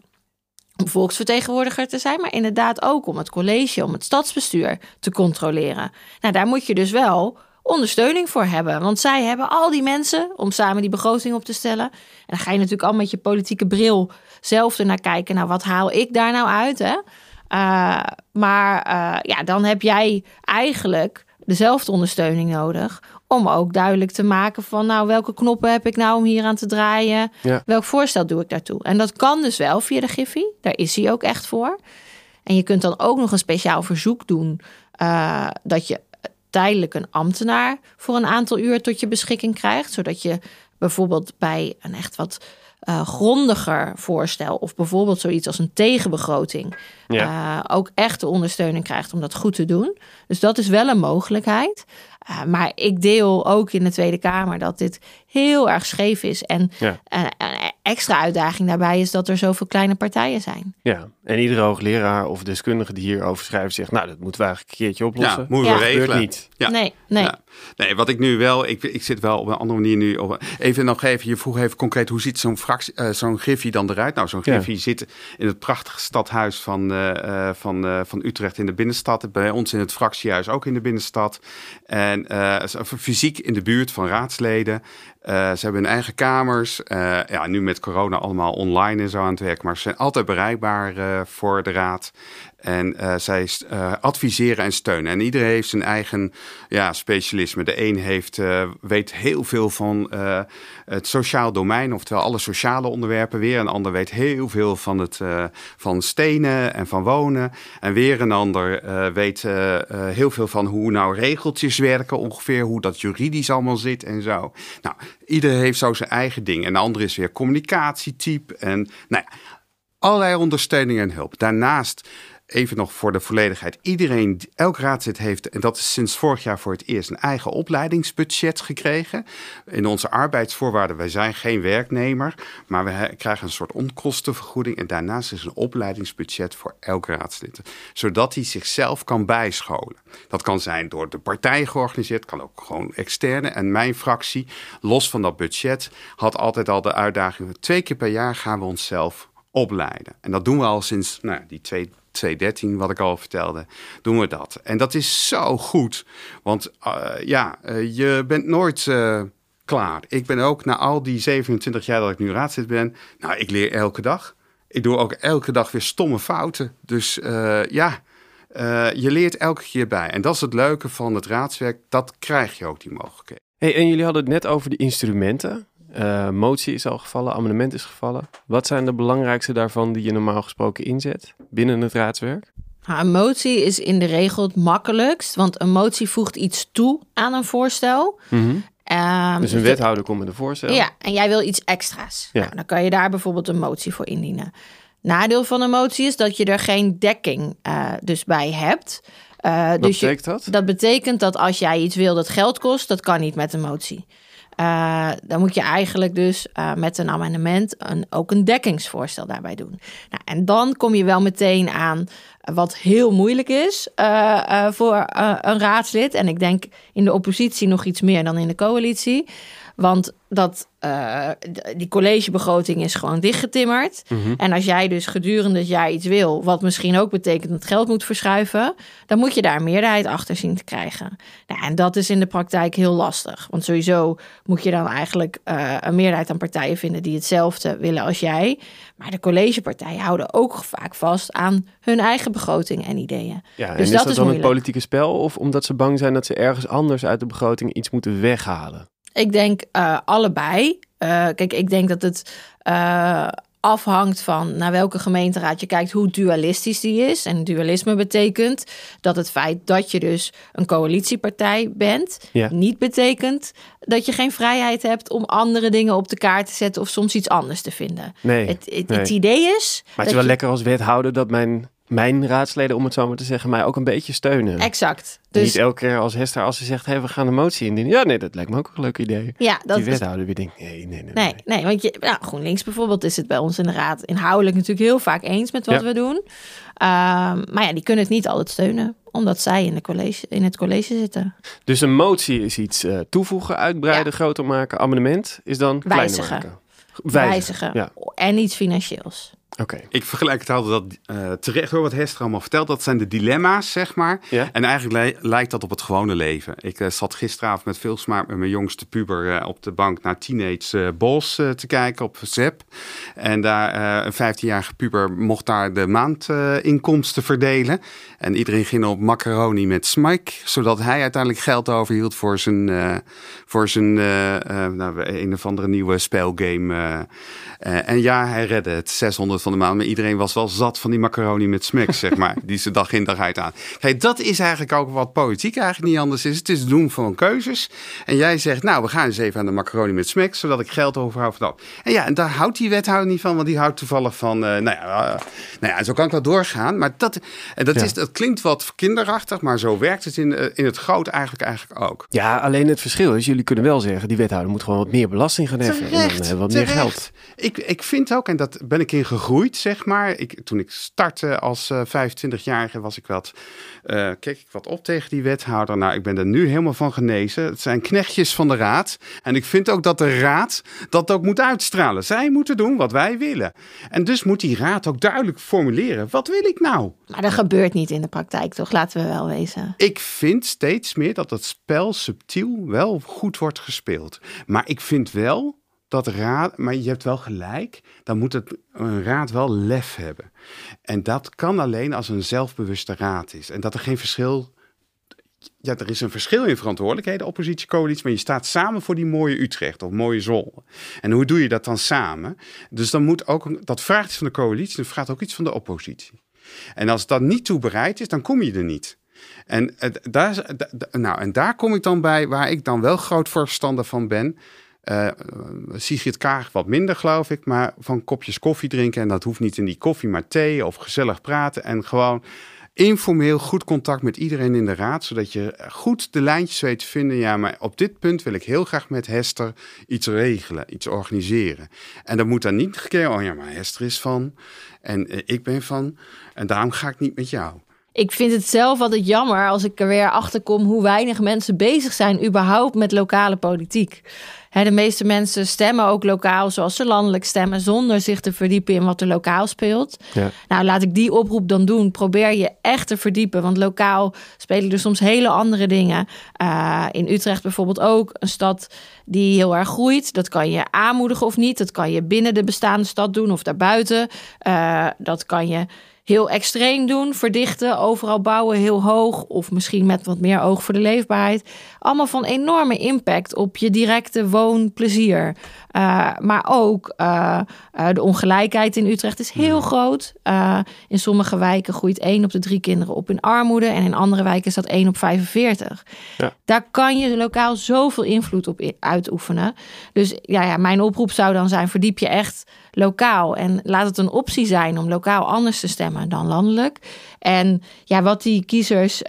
om volksvertegenwoordiger te zijn, maar inderdaad ook om het college, om het stadsbestuur te controleren. Nou, daar moet je dus wel ondersteuning voor hebben. Want zij hebben al die mensen om samen die begroting op te stellen. En dan ga je natuurlijk al met je politieke bril zelf ernaar kijken. Nou, wat haal ik daar nou uit? Hè? Uh, maar uh, ja, dan heb jij eigenlijk dezelfde ondersteuning nodig. Om ook duidelijk te maken van, nou, welke knoppen heb ik nou om hier aan te draaien? Ja. Welk voorstel doe ik daartoe? En dat kan dus wel via de Giffy. Daar is hij ook echt voor. En je kunt dan ook nog een speciaal verzoek doen uh, dat je tijdelijk een ambtenaar voor een aantal uur tot je beschikking krijgt. Zodat je bijvoorbeeld bij een echt wat uh, grondiger voorstel, of bijvoorbeeld zoiets als een tegenbegroting, ja. uh, ook echt de ondersteuning krijgt om dat goed te doen. Dus dat is wel een mogelijkheid. Uh, maar ik deel ook in de Tweede Kamer dat dit heel erg scheef is. En ja. een, een extra uitdaging daarbij is dat er zoveel kleine partijen zijn. Ja, en iedere hoogleraar of deskundige die hierover schrijft zegt... nou, dat moeten we eigenlijk een keertje oplossen. Ja, moeten we regelen. niet. Ja. Nee, nee. Ja. Nee, wat ik nu wel... Ik, ik zit wel op een andere manier nu... Op, even nog even, je vroeg even concreet... hoe ziet zo'n uh, zo'n griffie dan eruit? Nou, zo'n griffie zit in het prachtige stadhuis van, uh, van, uh, van Utrecht in de binnenstad. Bij ons in het fractiehuis ook in de binnenstad. En fysiek in de buurt van raadsleden. Uh, ze hebben hun eigen kamers. Uh, ja, nu met corona allemaal online en zo aan het werk. Maar ze zijn altijd bereikbaar uh, voor de raad. En zij adviseren en steunen. En iedereen heeft zijn eigen ja, specialisme. De een heeft, weet heel veel van het sociaal domein, oftewel alle sociale onderwerpen. Weer een ander weet heel veel van, het, van stenen en van wonen. En weer een ander weet heel veel van hoe nou regeltjes werken, ongeveer hoe dat juridisch allemaal zit en zo. Nou, iedereen heeft zo zijn eigen ding. En de andere is weer communicatietype. En nou ja, allerlei ondersteuning en hulp. Daarnaast even nog voor de volledigheid. Iedereen, elk raadslid heeft, en dat is sinds vorig jaar voor het eerst, een eigen opleidingsbudget gekregen. In onze arbeidsvoorwaarden, wij zijn geen werknemer, maar we krijgen een soort onkostenvergoeding. En daarnaast is een opleidingsbudget voor elk raadslid. Zodat hij zichzelf kan bijscholen. Dat kan zijn door de partij georganiseerd, kan ook gewoon externe. En mijn fractie, los van dat budget, had altijd al de uitdaging: twee keer per jaar gaan we onszelf opleiden. En dat doen we al sinds nou, die twee 213, wat ik al vertelde, doen we dat. En dat is zo goed, want uh, ja, uh, je bent nooit uh, klaar. Ik ben ook na al die 27 jaar dat ik nu raadslid ben, nou, ik leer elke dag. Ik doe ook elke dag weer stomme fouten. Dus ja, je leert elke keer bij. En dat is het leuke van het raadswerk, dat krijg je ook die mogelijkheden. Hey, en jullie hadden het net over de instrumenten. Uh, motie is al gevallen, amendement is gevallen. Wat zijn de belangrijkste daarvan die je normaal gesproken inzet binnen het raadswerk? Nou, een motie is in de regel het makkelijkst, want een motie voegt iets toe aan een voorstel. -hmm. um, dus een wethouder komt met een voorstel. Ja, en jij wil iets extra's. Ja. Nou, dan kan je daar bijvoorbeeld een motie voor indienen. Nadeel van een motie is dat je er geen dekking uh, dus bij hebt. Uh, Wat dus betekent dat? Dat betekent dat als jij iets wil dat geld kost, dat kan niet met een motie. Uh, dan moet je eigenlijk dus uh, met een amendement een, ook een dekkingsvoorstel daarbij doen. Nou, en dan kom je wel meteen aan wat heel moeilijk is uh, voor een raadslid. En ik denk in de oppositie nog iets meer dan in de coalitie. Want dat, uh, die collegebegroting is gewoon dichtgetimmerd. Mm -hmm. En als jij dus gedurende het jaar iets wil, wat misschien ook betekent dat geld moet verschuiven, dan moet je daar een meerderheid achter zien te krijgen. Nou, en dat is in de praktijk heel lastig. Want sowieso moet je dan eigenlijk uh, een meerderheid aan partijen vinden die hetzelfde willen als jij. Maar de collegepartijen houden ook vaak vast aan hun eigen begroting en ideeën. Ja, dus en dat is dat dan moeilijk. een politieke spel? Of omdat ze bang zijn dat ze ergens anders uit de begroting iets moeten weghalen? Ik denk uh, allebei. Uh, kijk, ik denk dat het uh, afhangt van naar welke gemeenteraad je kijkt, hoe dualistisch die is. En dualisme betekent dat het feit dat je dus een coalitiepartij bent, ja. niet betekent dat je geen vrijheid hebt om andere dingen op de kaart te zetten of soms iets anders te vinden. Nee, het, het, nee. het idee is. Maar het is wel je... lekker als wethouder dat mijn mijn raadsleden, om het zo maar te zeggen, mij ook een beetje steunen. Exact. Dus... Niet elke keer als Hester als ze zegt, hey, we gaan een motie indienen. Ja, nee, dat lijkt me ook een leuk idee. ja, dat Die wethouder weer denkt, nee, nee, nee. Nee, nee, want je, GroenLinks bijvoorbeeld is het bij ons in de raad inhoudelijk natuurlijk heel vaak eens met wat Ja. we doen. Ehm, maar ja, die kunnen het niet altijd steunen, omdat zij in, de college, in het college zitten. Dus een motie is iets eh, toevoegen, uitbreiden, groter maken. Amendement is dan kleiner Wijzigen. maken. Wijzigen. Ja, En iets financieels. Oké. Ik vergelijk het altijd dat, eh, terecht hoor wat Hester allemaal vertelt. Dat zijn de dilemma's, zeg maar. Ja. En eigenlijk li- lijkt dat op het gewone leven. Ik eh, zat gisteravond met veel smaak met mijn jongste puber eh, op de bank naar Teenage eh, te kijken op ZEP. En daar een 15-jarige puber mocht daar de maandinkomsten verdelen. En iedereen ging op macaroni met Smike, zodat hij uiteindelijk geld overhield voor zijn, voor zijn nou, een of andere nieuwe spelgame. en ja, hij redde het 600 van de maand, maar iedereen was wel zat van die macaroni met Smacks, zeg maar, die ze dag in dag uit aan. Kijk, dat is eigenlijk ook wat politiek eigenlijk niet anders is. Het is het doen van keuzes. En jij zegt, nou, we gaan eens even aan de macaroni met Smacks, zodat ik geld overhoud van dat. En ja, en daar houdt die wethouder niet van, want die houdt toevallig van, eh, nou, ja, eh, nou ja, zo kan ik wel doorgaan. Maar dat, en dat, Ja. is, dat klinkt wat kinderachtig, maar zo werkt het in, eh, in het groot eigenlijk, eigenlijk ook. Ja, alleen het verschil is, jullie kunnen wel zeggen, die wethouder moet gewoon wat meer belasting gaan heffen. en dan Terecht, hebben we wat meer geld. Ik, ik vind ook, en dat ben ik in gegroeid, zeg maar. Ik, toen ik startte als eh 25-jarige was ik wat, eh, keek ik wat op tegen die wethouder. Nou, ik ben er nu helemaal van genezen. Het zijn knechtjes van de raad. En ik vind ook dat de raad dat ook moet uitstralen. Zij moeten doen wat wij willen. En dus moet die raad ook duidelijk formuleren. Wat wil ik nou? Maar dat gebeurt niet in de praktijk, toch? Laten we wel wezen. Ik vind steeds meer dat het spel subtiel wel goed wordt gespeeld. Maar ik vind wel dat raad, maar je hebt wel gelijk, dan moet het een raad wel lef hebben. En dat kan alleen als een zelfbewuste raad is. En dat er geen verschil. Ja, er is een verschil in verantwoordelijkheden, oppositie, coalitie, maar je staat samen voor die mooie Utrecht of mooie Zolder. En hoe doe je dat dan samen? Dus dan moet ook, dat vraagt iets van de coalitie, dat vraagt ook iets van de oppositie. En als dat niet toe bereid is, dan kom je er niet. En, daar, nou, en daar kom ik dan bij, waar ik dan wel groot voorstander van ben. Eh Sigrid Kaag wat minder, geloof ik, maar van kopjes koffie drinken. En dat hoeft niet in die koffie, maar thee of gezellig praten. En gewoon informeel goed contact met iedereen in de raad, zodat je goed de lijntjes weet te vinden. Ja, maar op dit punt wil ik heel graag met Hester iets regelen, iets organiseren. En dan moet dan niet gekeken, oh ja, maar Hester is van en eh, ik ben van en daarom ga ik niet met jou. Ik vind het zelf altijd jammer als ik er weer achter kom hoe weinig mensen bezig zijn überhaupt met lokale politiek. De meeste mensen stemmen ook lokaal zoals ze landelijk stemmen, zonder zich te verdiepen in wat er lokaal speelt. Ja. Nou, laat ik die oproep dan doen. Probeer je echt te verdiepen, want lokaal spelen er soms hele andere dingen. Uh, in Utrecht bijvoorbeeld ook, een stad die heel erg groeit. Dat kan je aanmoedigen of niet. Dat kan je binnen de bestaande stad doen of daarbuiten. Uh, dat kan je heel extreem doen, verdichten, overal bouwen heel hoog of misschien met wat meer oog voor de leefbaarheid. Allemaal van enorme impact op je directe woonplezier. Uh, maar ook uh, uh, de ongelijkheid in Utrecht is heel groot. in sommige wijken groeit 1 op de drie kinderen op in armoede en in andere wijken is dat 1 op 45. Ja. Daar kan je lokaal zoveel invloed op uitoefenen. Dus ja, ja, mijn oproep zou dan zijn: verdiep je echt lokaal en laat het een optie zijn om lokaal anders te stemmen dan landelijk. En ja, wat die kiezers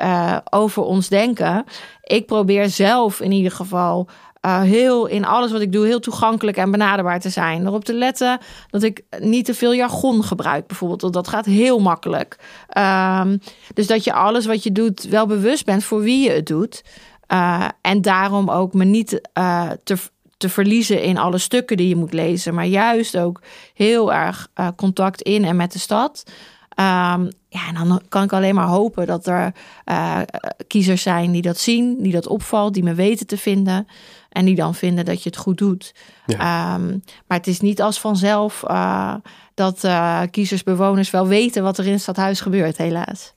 over ons denken. Ik probeer zelf in ieder geval uh, heel in alles wat ik doe heel toegankelijk en benaderbaar te zijn. Erop te letten dat ik niet te veel jargon gebruik, bijvoorbeeld. Dat gaat heel makkelijk. Um, dus dat je alles wat je doet wel bewust bent voor wie je het doet. Uh, en daarom ook me niet te te verliezen in alle stukken die je moet lezen, maar juist ook heel erg contact in en met de stad. Um, ja, en dan kan ik alleen maar hopen dat er uh, kiezers zijn die dat zien, die dat opvalt, die me weten te vinden en die dan vinden dat je het goed doet. Ja. Um, maar het is niet als vanzelf uh, dat kiezers, bewoners wel weten wat er in het stadhuis gebeurt, helaas.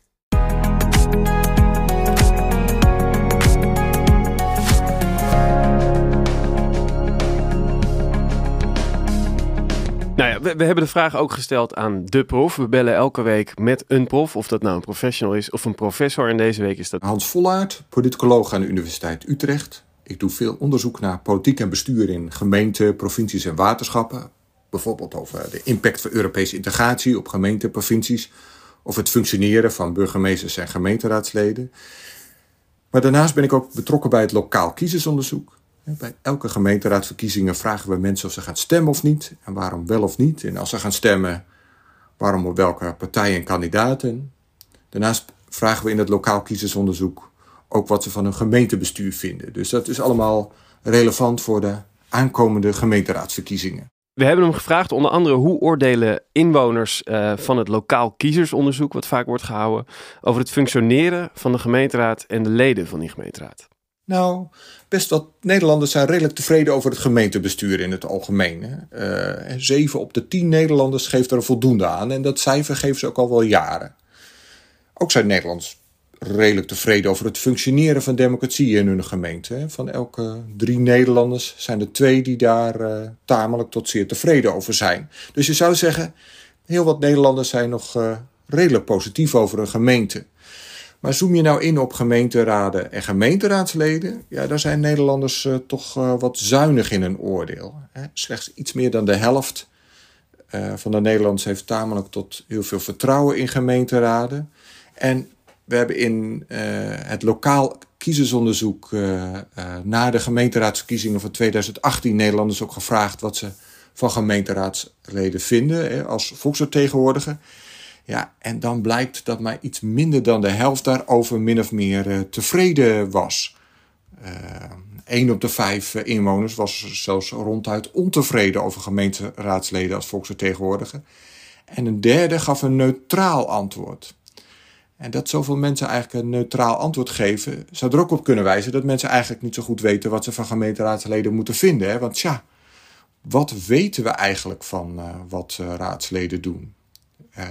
Nou ja, we, hebben de vraag ook gesteld aan de prof. We bellen elke week met een prof, of dat nou een professional is of een professor. En deze week is dat Hans Vollaert, politicoloog aan de Universiteit Utrecht. Ik doe veel onderzoek naar politiek en bestuur in gemeenten, provincies en waterschappen. Bijvoorbeeld over de impact van Europese integratie op gemeenten, provincies. over het functioneren van burgemeesters en gemeenteraadsleden. Maar daarnaast ben ik ook betrokken bij het lokaal kiezersonderzoek. Bij elke gemeenteraadsverkiezingen vragen we mensen of ze gaan stemmen of niet. En waarom wel of niet. En als ze gaan stemmen, waarom op welke partijen en kandidaten. Daarnaast vragen we in het lokaal kiezersonderzoek ook wat ze van hun gemeentebestuur vinden. Dus dat is allemaal relevant voor de aankomende gemeenteraadsverkiezingen. We hebben hem gevraagd onder andere hoe oordelen inwoners uh, van het lokaal kiezersonderzoek, wat vaak wordt gehouden, over het functioneren van de gemeenteraad en de leden van die gemeenteraad. Nou, best wat Nederlanders zijn redelijk tevreden over het gemeentebestuur in het algemeen. Uh, zeven op de tien Nederlanders geeft er voldoende aan en dat cijfer geven ze ook al wel jaren. Ook zijn Nederlanders redelijk tevreden over het functioneren van democratie in hun gemeente. Van elke drie Nederlanders zijn er twee die daar uh, tamelijk tot zeer tevreden over zijn. Dus je zou zeggen, heel wat Nederlanders zijn nog uh, redelijk positief over een gemeente. Maar zoom je nou in op gemeenteraden en gemeenteraadsleden, ja, daar zijn Nederlanders uh, toch wat zuinig in hun oordeel. Hè? Slechts iets meer dan de helft van de Nederlanders heeft tamelijk tot heel veel vertrouwen in gemeenteraden. En we hebben in het lokaal kiezersonderzoek na de gemeenteraadsverkiezingen van 2018 Nederlanders ook gevraagd wat ze van gemeenteraadsleden vinden hè, als volksvertegenwoordiger. Ja, en dan blijkt dat maar iets minder dan de helft daarover min of meer tevreden was. Eén op de vijf inwoners was zelfs ronduit ontevreden over gemeenteraadsleden als volksvertegenwoordiger. En een derde gaf een neutraal antwoord. En dat zoveel mensen eigenlijk een neutraal antwoord geven, zou er ook op kunnen wijzen dat mensen eigenlijk niet zo goed weten wat ze van gemeenteraadsleden moeten vinden. Hè? Want ja, wat weten we eigenlijk van wat raadsleden doen? Uh,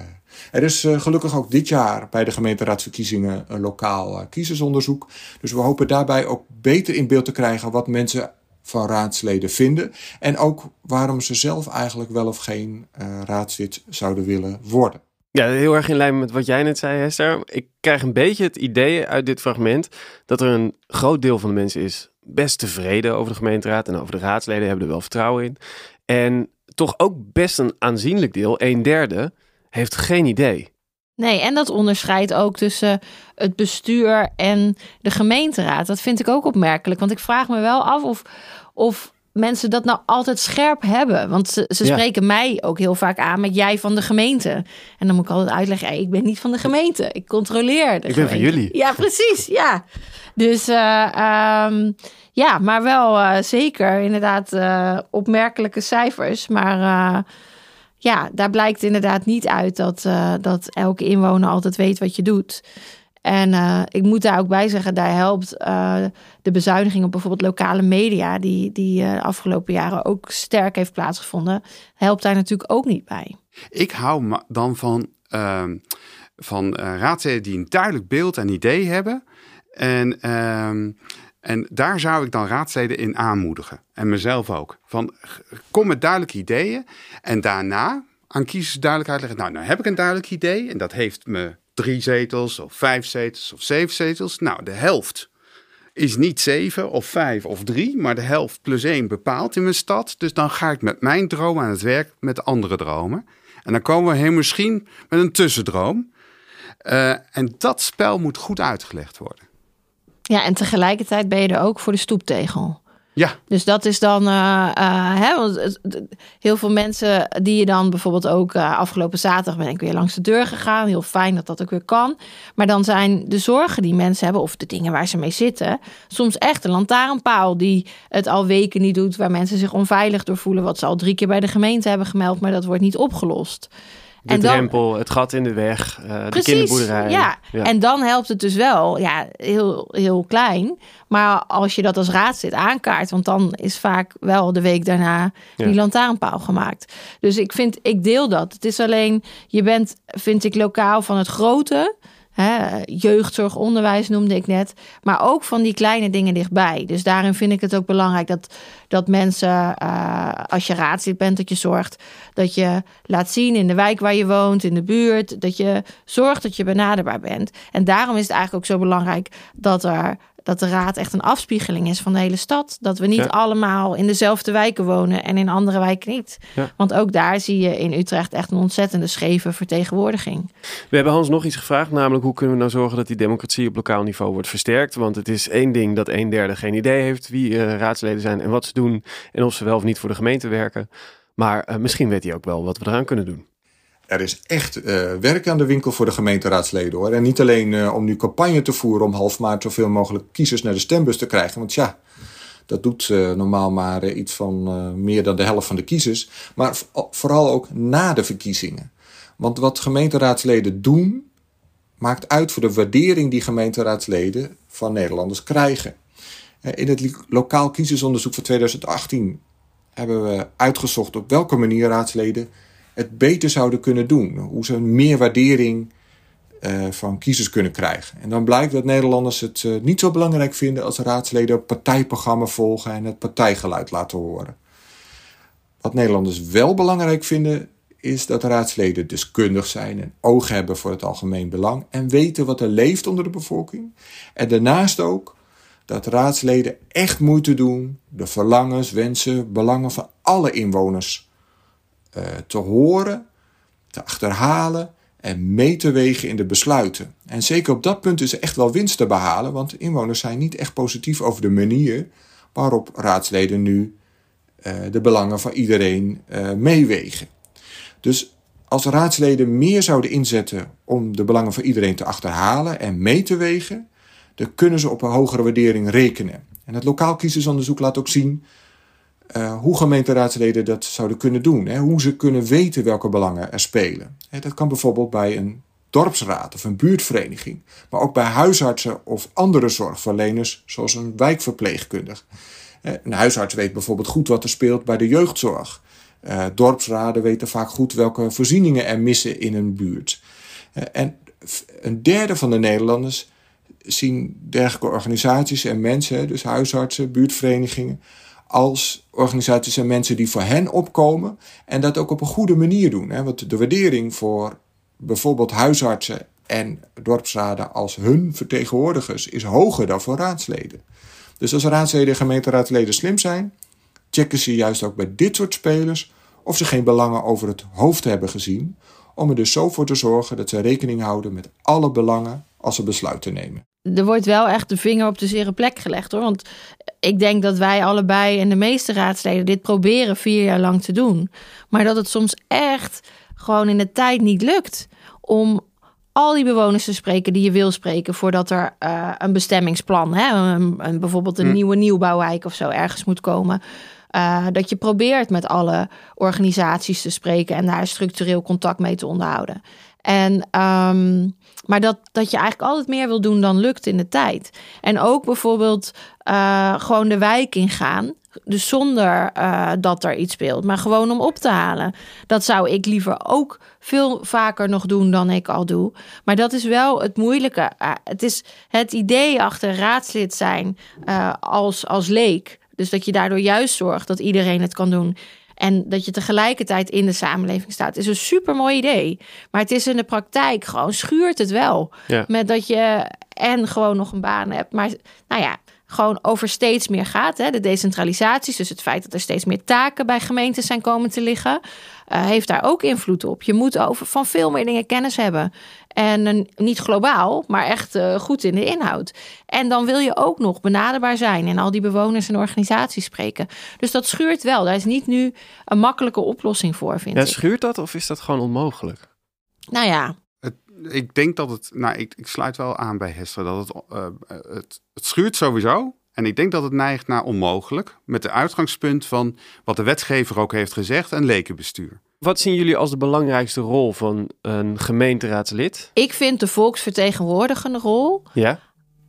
er is gelukkig ook dit jaar bij de gemeenteraadsverkiezingen een lokaal kiezersonderzoek. Dus we hopen daarbij ook beter in beeld te krijgen wat mensen van raadsleden vinden. En ook waarom ze zelf eigenlijk wel of geen raadslid zouden willen worden. Ja, heel erg in lijn met wat jij net zei, Hester. Ik krijg een beetje het idee uit dit fragment dat er een groot deel van de mensen is best tevreden over de gemeenteraad en over de raadsleden hebben er wel vertrouwen in. En toch ook best een aanzienlijk deel, een derde, heeft geen idee. Nee, en dat onderscheidt ook tussen het bestuur en de gemeenteraad. Dat vind ik ook opmerkelijk. Want ik vraag me wel af of, of mensen dat nou altijd scherp hebben. Want ze, ze spreken mij ook heel vaak aan met jij van de gemeente. En dan moet ik altijd uitleggen, ik ben niet van de gemeente. Ik controleer de Ik ben van jullie. Ja, precies. Ja. Dus uh, um, ja, maar wel uh, zeker inderdaad uh, opmerkelijke cijfers. Maar ja, daar blijkt inderdaad niet uit dat, dat elke inwoner altijd weet wat je doet. En uh, ik moet daar ook bij zeggen, daar helpt uh, de bezuiniging op bijvoorbeeld lokale media, die, die de afgelopen jaren ook sterk heeft plaatsgevonden, helpt daar natuurlijk ook niet bij. Ik hou dan van, ehm, van raadsleden die een duidelijk beeld en idee hebben. En, ehm, en daar zou ik dan raadsleden in aanmoedigen. En mezelf ook. Van, kom met duidelijke ideeën. En daarna aan kiezers duidelijk uitleggen. Nou, nou heb ik een duidelijk idee. En dat heeft me drie zetels of vijf zetels of zeven zetels. Nou, de helft is niet zeven of vijf of drie, maar de helft plus één bepaalt in mijn stad. Dus dan ga ik met mijn droom aan het werk met andere dromen. En dan komen we misschien met een tussendroom. Uh, en dat spel moet goed uitgelegd worden. Ja, en tegelijkertijd ben je er ook voor de stoeptegel. Ja. Dus dat is dan, uh, uh, hè, want heel veel mensen die je dan bijvoorbeeld ook uh, afgelopen zaterdag ben ik weer langs de deur gegaan. Heel fijn dat dat ook weer kan. Maar dan zijn de zorgen die mensen hebben of de dingen waar ze mee zitten, soms echt een lantaarnpaal die het al weken niet doet, waar mensen zich onveilig door voelen, wat ze al drie keer bij de gemeente hebben gemeld, maar dat wordt niet opgelost. De en drempel, het gat in de weg, uh, de kinderboerderij. Ja. ja, en dan helpt het dus wel, ja, heel, heel klein. Maar als je dat als raadslid aankaart, want dan is vaak wel de week daarna die ja. lantaarnpaal gemaakt. Dus ik vind, ik deel dat. Het is alleen, je bent, vind ik, lokaal van het grote. Jeugdzorg, onderwijs noemde ik net. Maar ook van die kleine dingen dichtbij. Dus daarin vind ik het ook belangrijk dat, dat mensen, uh, als je raadslid bent, dat je zorgt dat je laat zien in de wijk waar je woont, in de buurt. Dat je zorgt dat je benaderbaar bent. En daarom is het eigenlijk ook zo belangrijk dat er dat de raad echt een afspiegeling is van de hele stad. Dat we niet allemaal in dezelfde wijken wonen en in andere wijken niet. Want ook daar zie je in Utrecht echt een ontzettende scheve vertegenwoordiging. We hebben Hans nog iets gevraagd, namelijk hoe kunnen we nou zorgen dat die democratie op lokaal niveau wordt versterkt? Want het is één ding dat een derde geen idee heeft wie uh, raadsleden zijn en wat ze doen en of ze wel of niet voor de gemeente werken. Maar uh, misschien weet hij ook wel wat we eraan kunnen doen er is echt uh, werk aan de winkel voor de gemeenteraadsleden hoor. En niet alleen uh, om nu campagne te voeren om half maart zoveel mogelijk kiezers naar de stembus te krijgen. Want ja, dat doet uh, normaal maar iets van meer dan de helft van de kiezers. Maar vooral ook na de verkiezingen. Want wat gemeenteraadsleden doen, maakt uit voor de waardering die gemeenteraadsleden van Nederlanders krijgen. In het lokaal kiezersonderzoek van 2018 hebben we uitgezocht op welke manier raadsleden het beter zouden kunnen doen. Hoe ze meer waardering uh, van kiezers kunnen krijgen. En dan blijkt dat Nederlanders het uh, niet zo belangrijk vinden als raadsleden partijprogramma volgen en het partijgeluid laten horen. Wat Nederlanders wel belangrijk vinden, is dat raadsleden deskundig zijn en oog hebben voor het algemeen belang en weten wat er leeft onder de bevolking. En daarnaast ook dat raadsleden echt moeite doen de verlangens, wensen, belangen van alle inwoners uh, te horen, te achterhalen en mee te wegen in de besluiten. En zeker op dat punt is echt wel winst te behalen, want inwoners zijn niet echt positief over de manier waarop raadsleden nu uh, de belangen van iedereen uh, meewegen. Dus als raadsleden meer zouden inzetten om de belangen van iedereen te achterhalen en mee te wegen, dan kunnen ze op een hogere waardering rekenen. En het lokaal kiezersonderzoek laat ook zien uh, hoe gemeenteraadsleden dat zouden kunnen doen. Hè? Hoe ze kunnen weten welke belangen er spelen. Hè, dat kan bijvoorbeeld bij een dorpsraad of een buurtvereniging. Maar ook bij huisartsen of andere zorgverleners, zoals een wijkverpleegkundige. Een huisarts weet bijvoorbeeld goed wat er speelt bij de jeugdzorg. Uh, dorpsraden weten vaak goed welke voorzieningen er missen in een buurt. En een derde van de Nederlanders zien dergelijke organisaties en mensen, dus huisartsen, buurtverenigingen, als organisaties en mensen die voor hen opkomen en dat ook op een goede manier doen. Hè? Want de waardering voor bijvoorbeeld huisartsen en dorpsraden als hun vertegenwoordigers is hoger dan voor raadsleden. Dus als raadsleden en gemeenteraadsleden slim zijn, checken ze juist ook bij dit soort spelers of ze geen belangen over het hoofd hebben gezien, om er dus zo voor te zorgen dat ze rekening houden met alle belangen als ze besluiten nemen er wordt wel echt de vinger op de zere plek gelegd hoor. Want ik denk dat wij allebei en de meeste raadsleden dit proberen vier jaar lang te doen. Maar dat het soms echt gewoon in de tijd niet lukt om al die bewoners te spreken die je wil spreken voordat er uh, een bestemmingsplan, hè, een, een, bijvoorbeeld een hm. nieuwe nieuwbouwwijk of zo ergens moet komen. Uh, dat je probeert met alle organisaties te spreken en daar structureel contact mee te onderhouden. En, um, maar dat, dat je eigenlijk altijd meer wil doen dan lukt in de tijd. En ook bijvoorbeeld uh, gewoon de wijk ingaan. Dus zonder uh, dat er iets speelt, maar gewoon om op te halen. Dat zou ik liever ook veel vaker nog doen dan ik al doe. Maar dat is wel het moeilijke. Uh, het is het idee achter raadslid zijn als, als leek. Dus dat je daardoor juist zorgt dat iedereen het kan doen. En dat je tegelijkertijd in de samenleving staat, is een super mooi idee. Maar het is in de praktijk gewoon schuurt het wel. Met dat je en gewoon nog een baan hebt. Maar nou ja, gewoon over steeds meer gaat. Hè. De decentralisaties, dus het feit dat er steeds meer taken bij gemeenten zijn komen te liggen, uh, heeft daar ook invloed op. Je moet over van veel meer dingen kennis hebben. En niet globaal, maar echt uh, goed in de inhoud. En dan wil je ook nog benaderbaar zijn en al die bewoners en organisaties spreken. Dus dat schuurt wel. Daar is niet nu een makkelijke oplossing voor, vind ja, ik. Schuurt dat of is dat gewoon onmogelijk? Nou ja, ik denk dat het, nou, ik, ik sluit wel aan bij Hester, dat het, uh, het, het schuurt sowieso. En ik denk dat het neigt naar onmogelijk, met de uitgangspunt van wat de wetgever ook heeft gezegd, een lekenbestuur. Wat zien jullie als de belangrijkste rol van een gemeenteraadslid? Ik vind de volksvertegenwoordigende rol. Ja.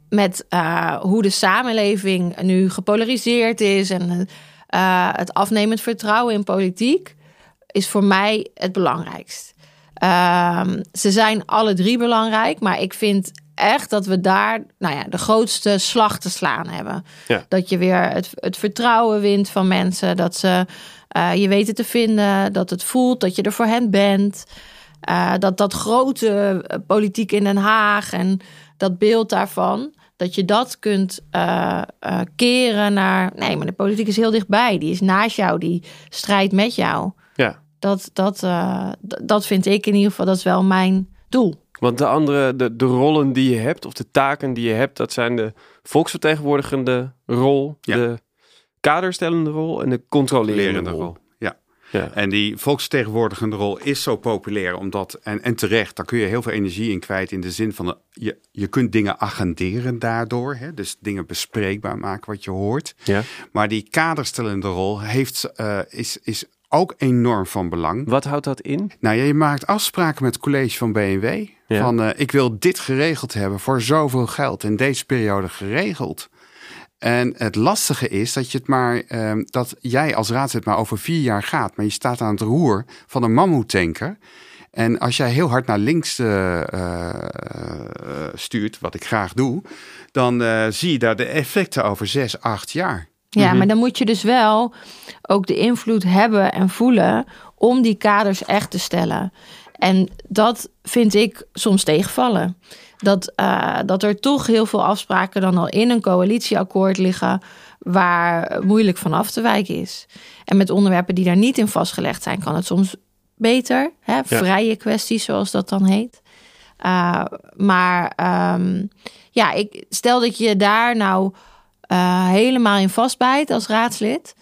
Met uh, hoe de samenleving nu gepolariseerd is en uh, het afnemend vertrouwen in politiek, is voor mij het belangrijkst. Um, ze zijn alle drie belangrijk, maar ik vind echt dat we daar nou ja, de grootste slag te slaan hebben. Ja. Dat je weer het, het vertrouwen wint van mensen, dat ze uh, je weten te vinden, dat het voelt dat je er voor hen bent. Uh, dat dat grote politiek in Den Haag en dat beeld daarvan, dat je dat kunt uh, uh, keren naar. Nee, maar de politiek is heel dichtbij. Die is naast jou, die strijdt met jou. Ja. Dat, dat, uh, dat vind ik in ieder geval, dat is wel mijn doel. Want de andere, de, de rollen die je hebt, of de taken die je hebt, dat zijn de volksvertegenwoordigende rol, Ja. de kaderstellende rol en de controlerende lerende rol. rol. Ja. Ja. En die volksvertegenwoordigende rol is zo populair, omdat, en, en terecht, daar kun je heel veel energie in kwijt in de zin van, de- je, je kunt dingen agenderen daardoor, hè? dus dingen bespreekbaar maken wat je hoort. Ja. Maar die kaderstellende rol heeft, eh, is, is ook enorm van belang. Wat houdt dat in? Nou je maakt afspraken met het college van BMW. Ja. Van eh, ik wil dit geregeld hebben voor zoveel geld in deze periode geregeld. En het lastige is dat je het maar ehm, dat jij als raadslid maar over vier jaar gaat, maar je staat aan het roer van een mammoetanker. En als jij heel hard naar links eh, eh, stuurt, wat ik graag doe, dan eh, zie je daar de effecten over zes, acht jaar. Ja, Mhm. maar dan moet je dus wel ook de invloed hebben en voelen om die kaders echt te stellen. En dat vind ik soms tegenvallen. Dat, eh, dat er toch heel veel afspraken dan al in een coalitieakkoord liggen waar moeilijk van af te wijken is. En met onderwerpen die daar niet in vastgelegd zijn, kan het soms beter. Hè? Vrije kwesties, zoals dat dan heet. Uh, maar ehm, ja, ik, stel dat je daar nou uh, helemaal in vastbijt als raadslid.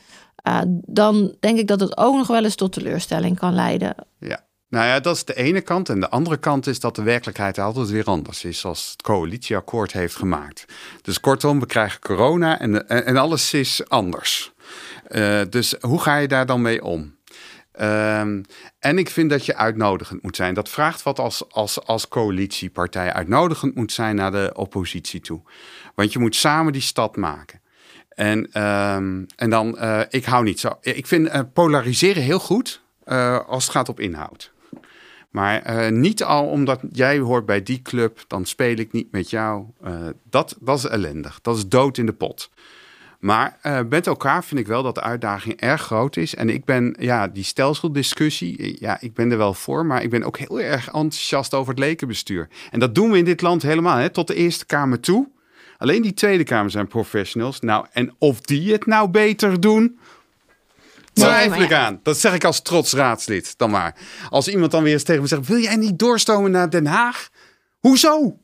Uh, dan denk ik dat het ook nog wel eens tot teleurstelling kan leiden. Ja. Nou ja, dat is de ene kant. En de andere kant is dat de werkelijkheid altijd weer anders is, zoals het coalitieakkoord heeft gemaakt. Dus kortom, we krijgen corona en, en, alles is anders. Uh, dus hoe ga je daar dan mee om? Um, en ik vind dat je uitnodigend moet zijn. Dat vraagt wat als, als, als coalitiepartij uitnodigend moet zijn naar de oppositie toe. Want je moet samen die stad maken. En, um, en dan, uh, ik hou niet zo. Ik vind uh, polariseren heel goed als het gaat op inhoud. Maar uh, niet al omdat jij hoort bij die club, dan speel ik niet met jou. Uh, dat, is ellendig. Dat is dood in de pot. Maar uh, met elkaar vind ik wel dat de uitdaging erg groot is. En ik ben, ja, die stelseldiscussie, ja, ik ben er wel voor. Maar ik ben ook heel erg enthousiast over het lekenbestuur. En dat doen we in dit land helemaal, hè, tot de Eerste Kamer toe. Alleen die Tweede Kamer zijn professionals. Nou, en of die het nou beter doen, twijfel ik aan. Dat zeg ik als trots raadslid dan maar. Als iemand dan weer eens tegen me zegt, wil jij niet doorstomen naar Den Haag? Hoezo?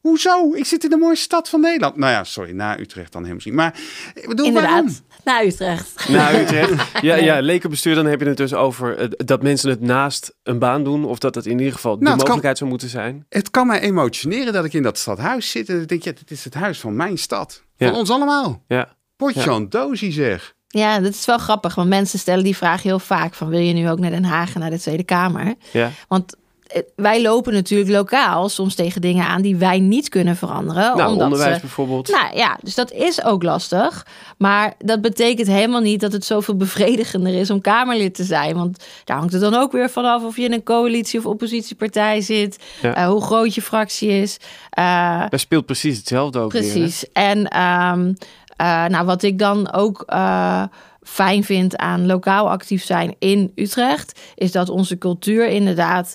Hoezo? Ik zit in de mooiste stad van Nederland. Nou ja, sorry, na Utrecht dan helemaal niet. Maar ik bedoel, Inderdaad, waarom? naar Utrecht. Naar Utrecht. Ja, ja, lekenbestuur, dan heb je het dus over uh, dat mensen het naast een baan doen. Of dat het in ieder geval de Nou, kan- mogelijkheid zou moeten zijn. Het kan mij emotioneren dat ik in dat stadhuis zit. En ik denk, ja, dit is het huis van mijn stad. Van Ja. ons allemaal. Ja. Potjan Dozie zeg. Ja, dat is wel grappig, want mensen stellen die vraag heel vaak: van wil je nu ook naar Den Haag en naar de Tweede Kamer? Ja. Want eh, wij lopen natuurlijk lokaal soms tegen dingen aan die wij niet kunnen veranderen. Nou, omdat onderwijs ze- bijvoorbeeld. Nou ja, dus dat is ook lastig. Maar dat betekent helemaal niet dat het zoveel bevredigender is om Kamerlid te zijn. Want daar hangt het dan ook weer vanaf of je in een coalitie of oppositiepartij zit. Ja. eh, hoe groot je fractie is. Daar speelt precies hetzelfde ook weer? Precies. En ehm, eh, nou, wat ik dan ook eh, fijn vind aan lokaal actief zijn in Utrecht, is dat onze cultuur inderdaad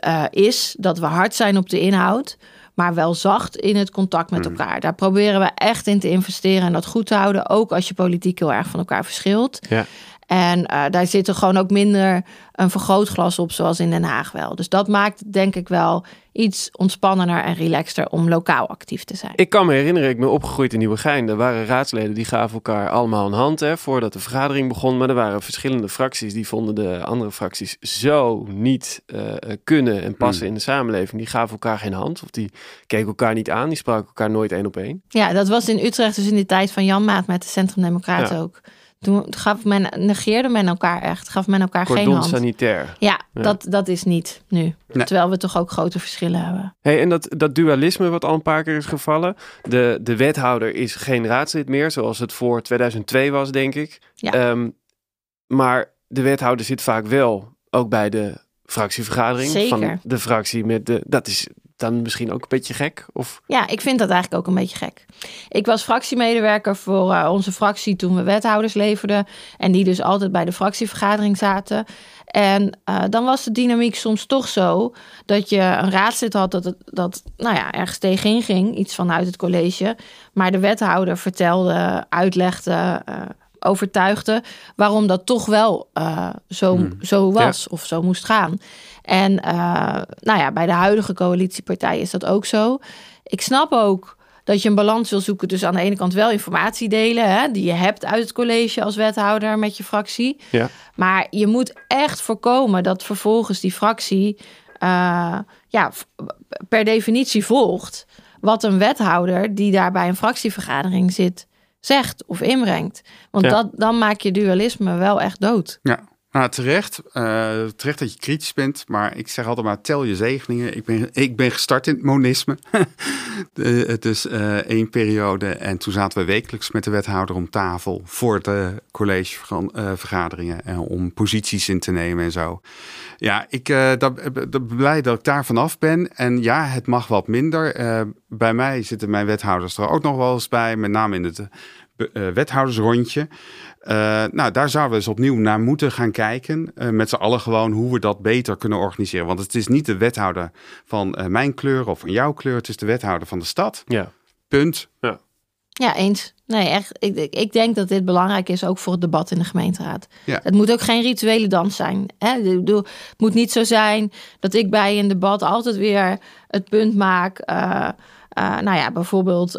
eh, is dat we hard zijn op de inhoud. Maar wel zacht in het contact met elkaar. Daar proberen we echt in te investeren en dat goed te houden. Ook als je politiek heel erg van elkaar verschilt. Ja. En eh, daar zit er gewoon ook minder een vergrootglas op, zoals in Den Haag wel. Dus dat maakt denk ik wel iets ontspannender en relaxter om lokaal actief te zijn. Ik kan me herinneren, ik ben opgegroeid in Nieuwegein. Er waren raadsleden die gaven elkaar allemaal een hand hè, voordat de vergadering begon. Maar er waren verschillende fracties die vonden de andere fracties zo niet eh, kunnen en passen in de samenleving. Die gaven elkaar geen hand of die keken elkaar niet aan. Die spraken elkaar nooit één op één. Ja, dat was in Utrecht dus in de tijd van Jan Maat met de Centrum Democraten Ja. ook. Toen gaf men, negeerde men elkaar echt, gaf men elkaar geen hand. sanitair. Ja, Ja. Dat, dat is niet nu. Nee. Terwijl we toch ook grote verschillen hebben. Hey, en dat, dat dualisme wat al een paar keer is gevallen. De, de wethouder is geen raadslid meer, zoals het voor 2002 was, denk ik. Ja. Ehm, maar de wethouder zit vaak wel ook bij de fractievergadering Zeker. van de fractie met de. Dat is dan misschien ook een beetje gek? Of... Ja, ik vind dat eigenlijk ook een beetje gek. Ik was fractiemedewerker voor uh, onze fractie toen we wethouders leverden. En die dus altijd bij de fractievergadering zaten. En uh, dan was de dynamiek soms toch zo dat je een raadslid had dat, het, dat nou ja, ergens tegenin ging, iets vanuit het college. Maar de wethouder vertelde, uitlegde, uh, overtuigde waarom dat toch wel uh, zo, hmm. zo was ja. of zo moest gaan. En nou ja, bij de huidige coalitiepartij is dat ook zo. Ik snap ook dat je een balans wil zoeken. Dus aan de ene kant wel informatie delen, hè, die je hebt uit het college als wethouder met je fractie. Ja. Maar je moet echt voorkomen dat vervolgens die fractie uh, ja, per definitie volgt wat een wethouder die daar bij een fractievergadering zit zegt of inbrengt. Want Ja. dat, dan maak je dualisme wel echt dood. Ja, nou, terecht. Eh, terecht dat je kritisch bent. Maar ik zeg altijd maar, tel je zegeningen. Ik ben, ik ben gestart in het monisme. Het is eh, één periode. En toen zaten we wekelijks met de wethouder om tafel... voor de collegevergaderingen. En om posities in te nemen en zo. Ja, ik ben blij dat ik daar vanaf ben. En ja, het mag wat minder. Eh, bij mij zitten mijn wethouders er ook nog wel eens bij. Met name in het eh, eh, wethoudersrondje. Eh, nou, daar zouden we eens opnieuw naar moeten gaan kijken. eh, met z'n allen gewoon hoe we dat beter kunnen organiseren. Want het is niet de wethouder van eh, mijn kleur of van jouw kleur. Het is de wethouder van de stad. Ja. Punt. Ja, eens. Nee, echt. Ik, ik- ik denk dat dit belangrijk is ook voor het debat in de gemeenteraad. Ja. Het moet ook geen rituele dans zijn. Hè? Het moet niet zo zijn dat ik bij een debat altijd weer het punt maak. eh, eh, nou ja, bijvoorbeeld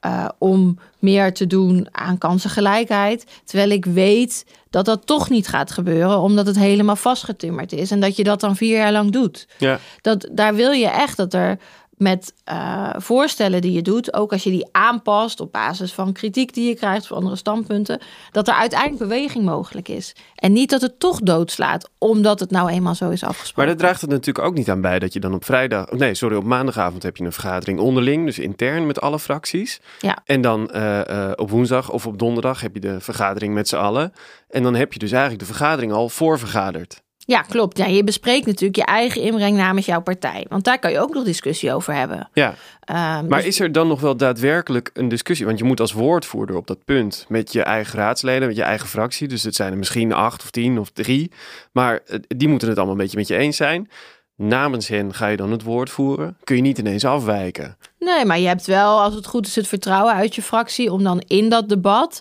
eh, om meer te doen aan kansengelijkheid. Terwijl ik weet dat dat toch niet gaat gebeuren, omdat het helemaal vastgetimmerd is. En dat je dat dan vier jaar lang doet Ja. dat, daar wil je echt dat er met eh, voorstellen die je doet, ook als je die aanpast op basis van kritiek die je krijgt van andere standpunten, dat er uiteindelijk beweging mogelijk is. En niet dat het toch doodslaat, omdat het nou eenmaal zo is Maar afgesproken. daar draagt het natuurlijk ook niet aan bij dat je dan op vrijdag, nee, sorry, op maandagavond heb je een vergadering onderling, dus intern met alle fracties. Ja. En dan eh, eh, op woensdag of op donderdag heb je de vergadering met z'n allen. En dan heb je dus eigenlijk de vergadering al voorvergaderd. Ja, klopt. Ja, je bespreekt natuurlijk je eigen inbreng namens jouw partij. Want daar kan je ook nog discussie over hebben. Ja. Ehm, Maar dus- is er dan nog wel daadwerkelijk een discussie? Want je moet als woordvoerder op dat punt met je eigen raadsleden, met je eigen fractie. Dus het zijn er misschien acht of tien of drie. Maar eh, die moeten het allemaal een beetje met je eens zijn. Namens hen ga je dan het woord voeren. Kun je niet ineens afwijken. Nee, maar je hebt wel, als het goed is, het vertrouwen uit je fractie om dan in dat debat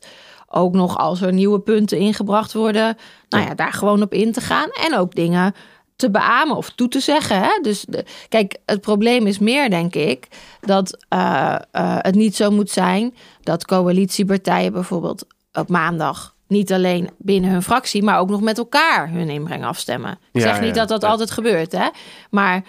ook nog als er nieuwe punten ingebracht worden, nou ja, daar gewoon op in te gaan en ook dingen te beamen of toe te zeggen. Hè? Dus de, kijk, het probleem is meer, denk ik, dat eh, eh, het niet zo moet zijn dat coalitiepartijen bijvoorbeeld op maandag niet alleen binnen hun fractie, maar ook nog met elkaar hun inbreng afstemmen. Ik Ja, zeg niet ja, dat dat ja. altijd gebeurt, hè? maar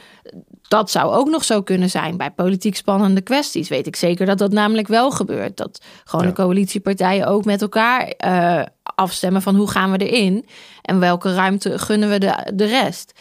dat zou ook nog zo kunnen zijn bij politiek spannende kwesties. Weet ik zeker dat dat namelijk wel gebeurt. Dat gewoon Ja. de coalitiepartijen ook met elkaar eh, afstemmen van hoe gaan we erin en welke ruimte gunnen we de, de rest.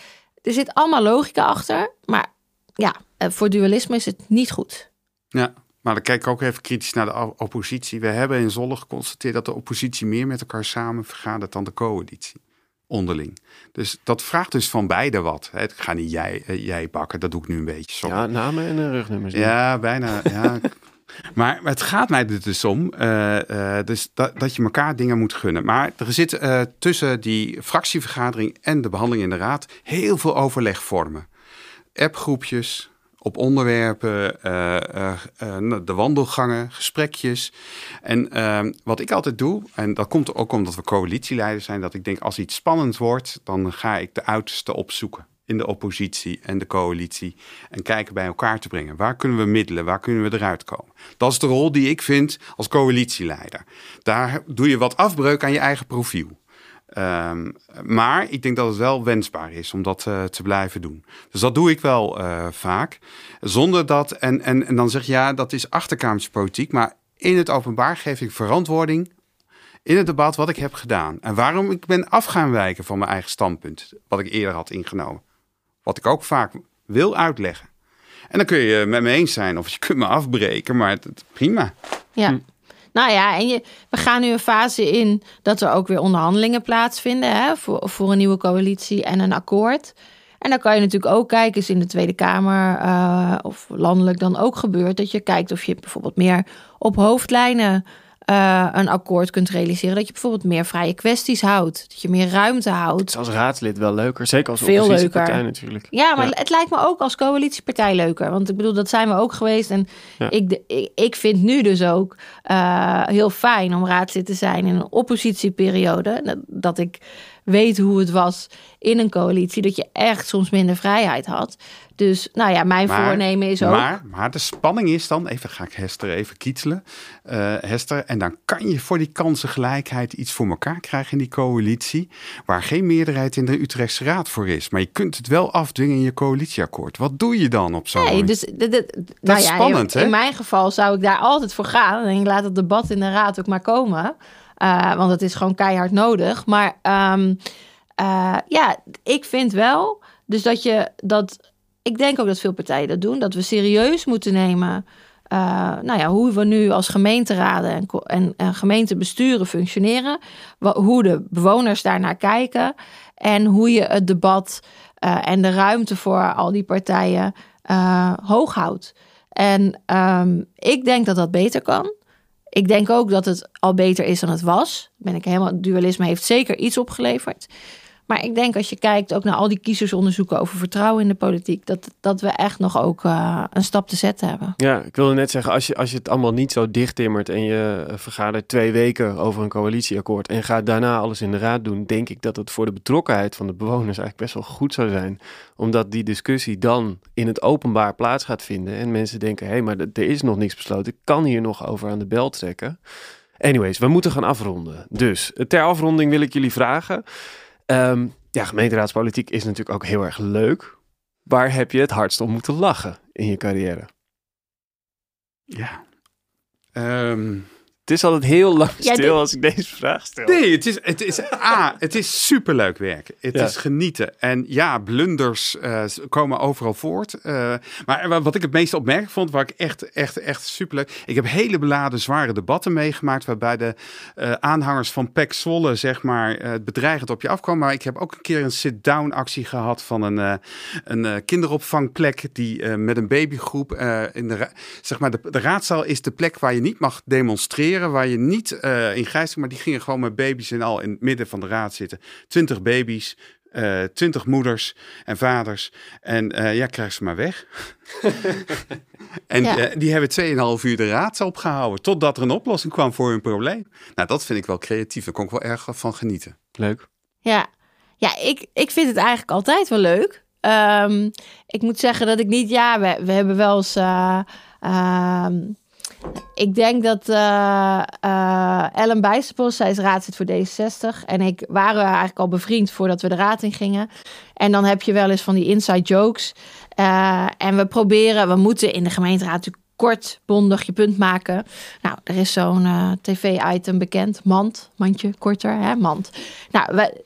Er zit allemaal logica achter, maar ja, eh, voor dualisme is het niet goed. Ja, maar dan kijk ik ook even kritisch naar de oppositie. We hebben in Zolle geconstateerd dat de oppositie meer met elkaar samen vergadert dan de coalitie. Onderling. Dus dat vraagt dus van beide wat. Ik ga niet jij, eh, jij bakken, dat doe ik nu een beetje. Sorry. Ja, namen en eh, rugnummers. Ja, bijna. Ja. maar, het gaat mij er dus om eh, dus dat, dat je elkaar dingen moet gunnen. Maar er zit tussen die fractievergadering en de behandeling in de raad heel veel overlegvormen. Appgroepjes op onderwerpen, eh, eh, eh, de wandelgangen, gesprekjes. En eh, wat ik altijd doe, en dat komt ook omdat we coalitieleiders zijn, dat ik denk als iets spannend wordt, dan ga ik de uiterste opzoeken in de oppositie en de coalitie en kijken bij elkaar te brengen. Waar kunnen we middelen? Waar kunnen we eruit komen? Dat is de rol die ik vind als coalitieleider. Daar doe je wat afbreuk aan je eigen profiel. Ehm, maar ik denk dat het wel wensbaar is om dat eh, te blijven doen. Dus dat doe ik wel eh, vaak. Zonder dat, en, en, en dan zeg je ja, dat is achterkamertjespolitiek. Maar in het openbaar geef ik verantwoording in het debat wat ik heb gedaan. En waarom ik ben af gaan wijken van mijn eigen standpunt. Wat ik eerder had ingenomen. Wat ik ook vaak wil uitleggen. En dan kun je met me eens zijn of je kunt me afbreken, maar het, het- prima. Ja. Nou ja, en je, we gaan nu een fase in dat er ook weer onderhandelingen plaatsvinden hè, voor, voor een nieuwe coalitie en een akkoord. En dan kan je natuurlijk ook kijken, is in de Tweede Kamer uh, of landelijk dan ook gebeurt, dat je kijkt of je bijvoorbeeld meer op hoofdlijnen uh, een akkoord kunt realiseren. Dat je bijvoorbeeld meer vrije kwesties houdt. Dat je meer ruimte houdt. Het is als raadslid wel leuker. Zeker als Veel oppositiepartij leuker. natuurlijk. Ja, maar het lijkt me ook als coalitiepartij leuker. Want ik bedoel, dat zijn we ook geweest. En ik, ik, ik, vind nu dus ook uh, heel fijn om raadslid te zijn in een oppositieperiode. Dat, dat ik weet hoe het was in een coalitie. Dat je echt soms minder vrijheid had. Dus nou ja, mijn voornemen is ook. Maar, maar de spanning is dan, even ga ik Hester even kietelen. Uh, Hester, en dan kan je voor die kansengelijkheid iets voor elkaar krijgen in die coalitie. Waar geen meerderheid in de Utrechtse Raad voor is. Maar je kunt het wel afdwingen in je coalitieakkoord. Wat doe je dan op zo'n nee, dus, dat nou is ja, spannend, in, hè? In mijn geval zou ik daar altijd voor gaan. En ik laat het debat in de Raad ook maar komen. Uh, want het is gewoon keihard nodig. Maar um, uh, ja, ik vind wel. Dus dat je dat. Ik denk ook dat veel partijen dat doen. Dat we serieus moeten nemen. Uh, nou ja, hoe we nu als gemeenteraden en, en, en gemeentebesturen functioneren. Hoe de bewoners daarnaar kijken. En hoe je het debat en de ruimte voor al die partijen hoog houdt. En um, ik denk dat dat beter kan. Ik denk ook dat het al beter is dan het was. Ben ik helemaal, dualisme heeft zeker iets opgeleverd. Maar ik denk als je kijkt ook naar al die kiezersonderzoeken over vertrouwen in de politiek, dat, dat we echt nog ook uh, een stap te zetten hebben. Ja, ik wilde net zeggen, als je, als je het allemaal niet zo dicht timmert en je eh, vergadert twee weken over een coalitieakkoord en gaat daarna alles in de raad doen, denk ik dat het voor de betrokkenheid van de bewoners eigenlijk best wel goed zou zijn. Omdat die discussie dan in het openbaar plaats gaat vinden en mensen denken, hé, hey, maar er is nog niks besloten, ik kan hier nog over aan de bel trekken. Anyways, we moeten gaan afronden. Dus ter afronding wil ik jullie vragen. Um, ja, gemeenteraadspolitiek is natuurlijk ook heel erg leuk. Waar heb je het hardst om moeten lachen in je carrière? Ja. Um, het is altijd heel lang stil als ik deze vraag stel. Nee, het is, het is, A, het is superleuk werk. Het is genieten. En ja, blunders uh, komen overal voort. Uh, maar wat ik het meest opmerkelijk vond, waar ik echt, echt, echt superleuk... Ik heb hele beladen, zware debatten meegemaakt... waarbij de uh, aanhangers van PEC Zwolle, zeg maar, het bedreigend op je afkwamen. Maar ik heb ook een keer een sit-down actie gehad van een, een kinderopvangplek... die met een babygroep in de, zeg maar, de, de raadzaal is de plek waar je niet mag demonstreren waar je niet uh, in gijzing, maar die gingen gewoon met baby's en al in het midden van de raad zitten. Twintig baby's, uh, twintig moeders en vaders. En uh, ja, krijg ze maar weg. en ja. die hebben 2,5 uur de raad opgehouden. Totdat er een oplossing kwam voor hun probleem. Nou, dat vind ik wel creatief. Daar kon ik wel erg van genieten. Leuk. Ja, ja ik, ik vind het eigenlijk altijd wel leuk. Um, ik moet zeggen dat ik niet, ja, we, we hebben wel eens. Uh, ik denk dat uh, uh, Ellen Bijsterpos, zij is raadslid voor D66. En ik waren eigenlijk al bevriend voordat we de raad in gingen. En dan heb je wel eens van die inside jokes. Uh, en we proberen, we moeten in de gemeenteraad natuurlijk kort, bondig je punt maken. Nou, er is zo'n tv-item bekend. Mand, mandje, korter, hè, mand. Nou, we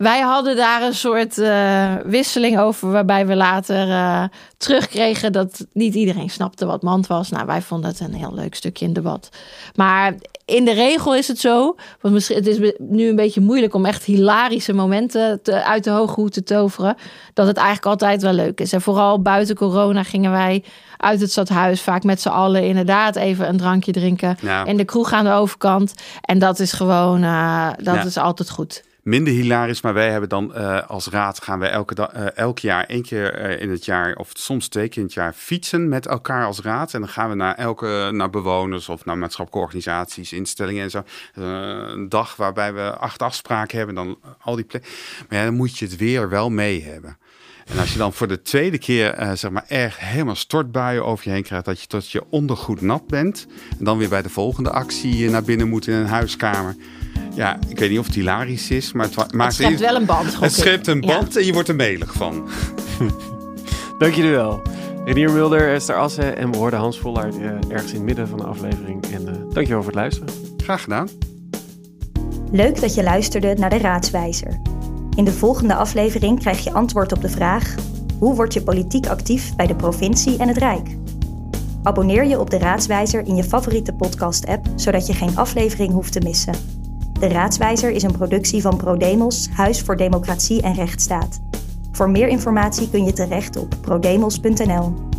wij hadden daar een soort uh, wisseling over, waarbij we later uh, terugkregen dat niet iedereen snapte wat mand was. Nou, wij vonden het een heel leuk stukje in debat. Maar in de regel is het zo, want misschien, het is nu een beetje moeilijk om echt hilarische momenten te, uit de hoge hoed te toveren, dat het eigenlijk altijd wel leuk is. En vooral buiten corona gingen wij uit het stadhuis vaak met z'n allen inderdaad even een drankje drinken ja. in de kroeg aan de overkant. En dat is gewoon, uh, dat ja. is altijd goed minder hilarisch. Maar wij hebben dan uh, als raad gaan we elke uh, elk jaar één keer uh, in het jaar of soms twee keer in het jaar fietsen met elkaar als raad. En dan gaan we naar elke naar bewoners of naar maatschappelijke organisaties, instellingen en zo. een dag waarbij we acht afspraken hebben, dan al die plekken. Maar dan moet je het weer wel mee hebben. En als je dan voor de tweede keer zeg maar erg helemaal stortbuien over je heen krijgt, dat je tot je ondergoed nat bent. En dan weer bij de volgende actie naar binnen moet in een huiskamer. Ja, ik weet niet of het hilarisch is, maar het maakt... Het schept wel een band. Het schept een band ja. en je wordt er melig van. Dank jullie wel. Renier Mulder, Esther Assen en we hoorden Hans Vollaert uh, ergens in het midden van de aflevering. En uh, dankjewel voor het luisteren. Graag gedaan. Leuk dat je luisterde naar de Raadswijzer. In de volgende aflevering krijg je antwoord op de vraag... hoe word je politiek actief bij de provincie en het Rijk? Abonneer je op de Raadswijzer in je favoriete podcast-app... zodat je geen aflevering hoeft te missen. De Raadswijzer is een productie van ProDemos, Huis voor Democratie en Rechtsstaat. Voor meer informatie kun je terecht op prodemos.nl.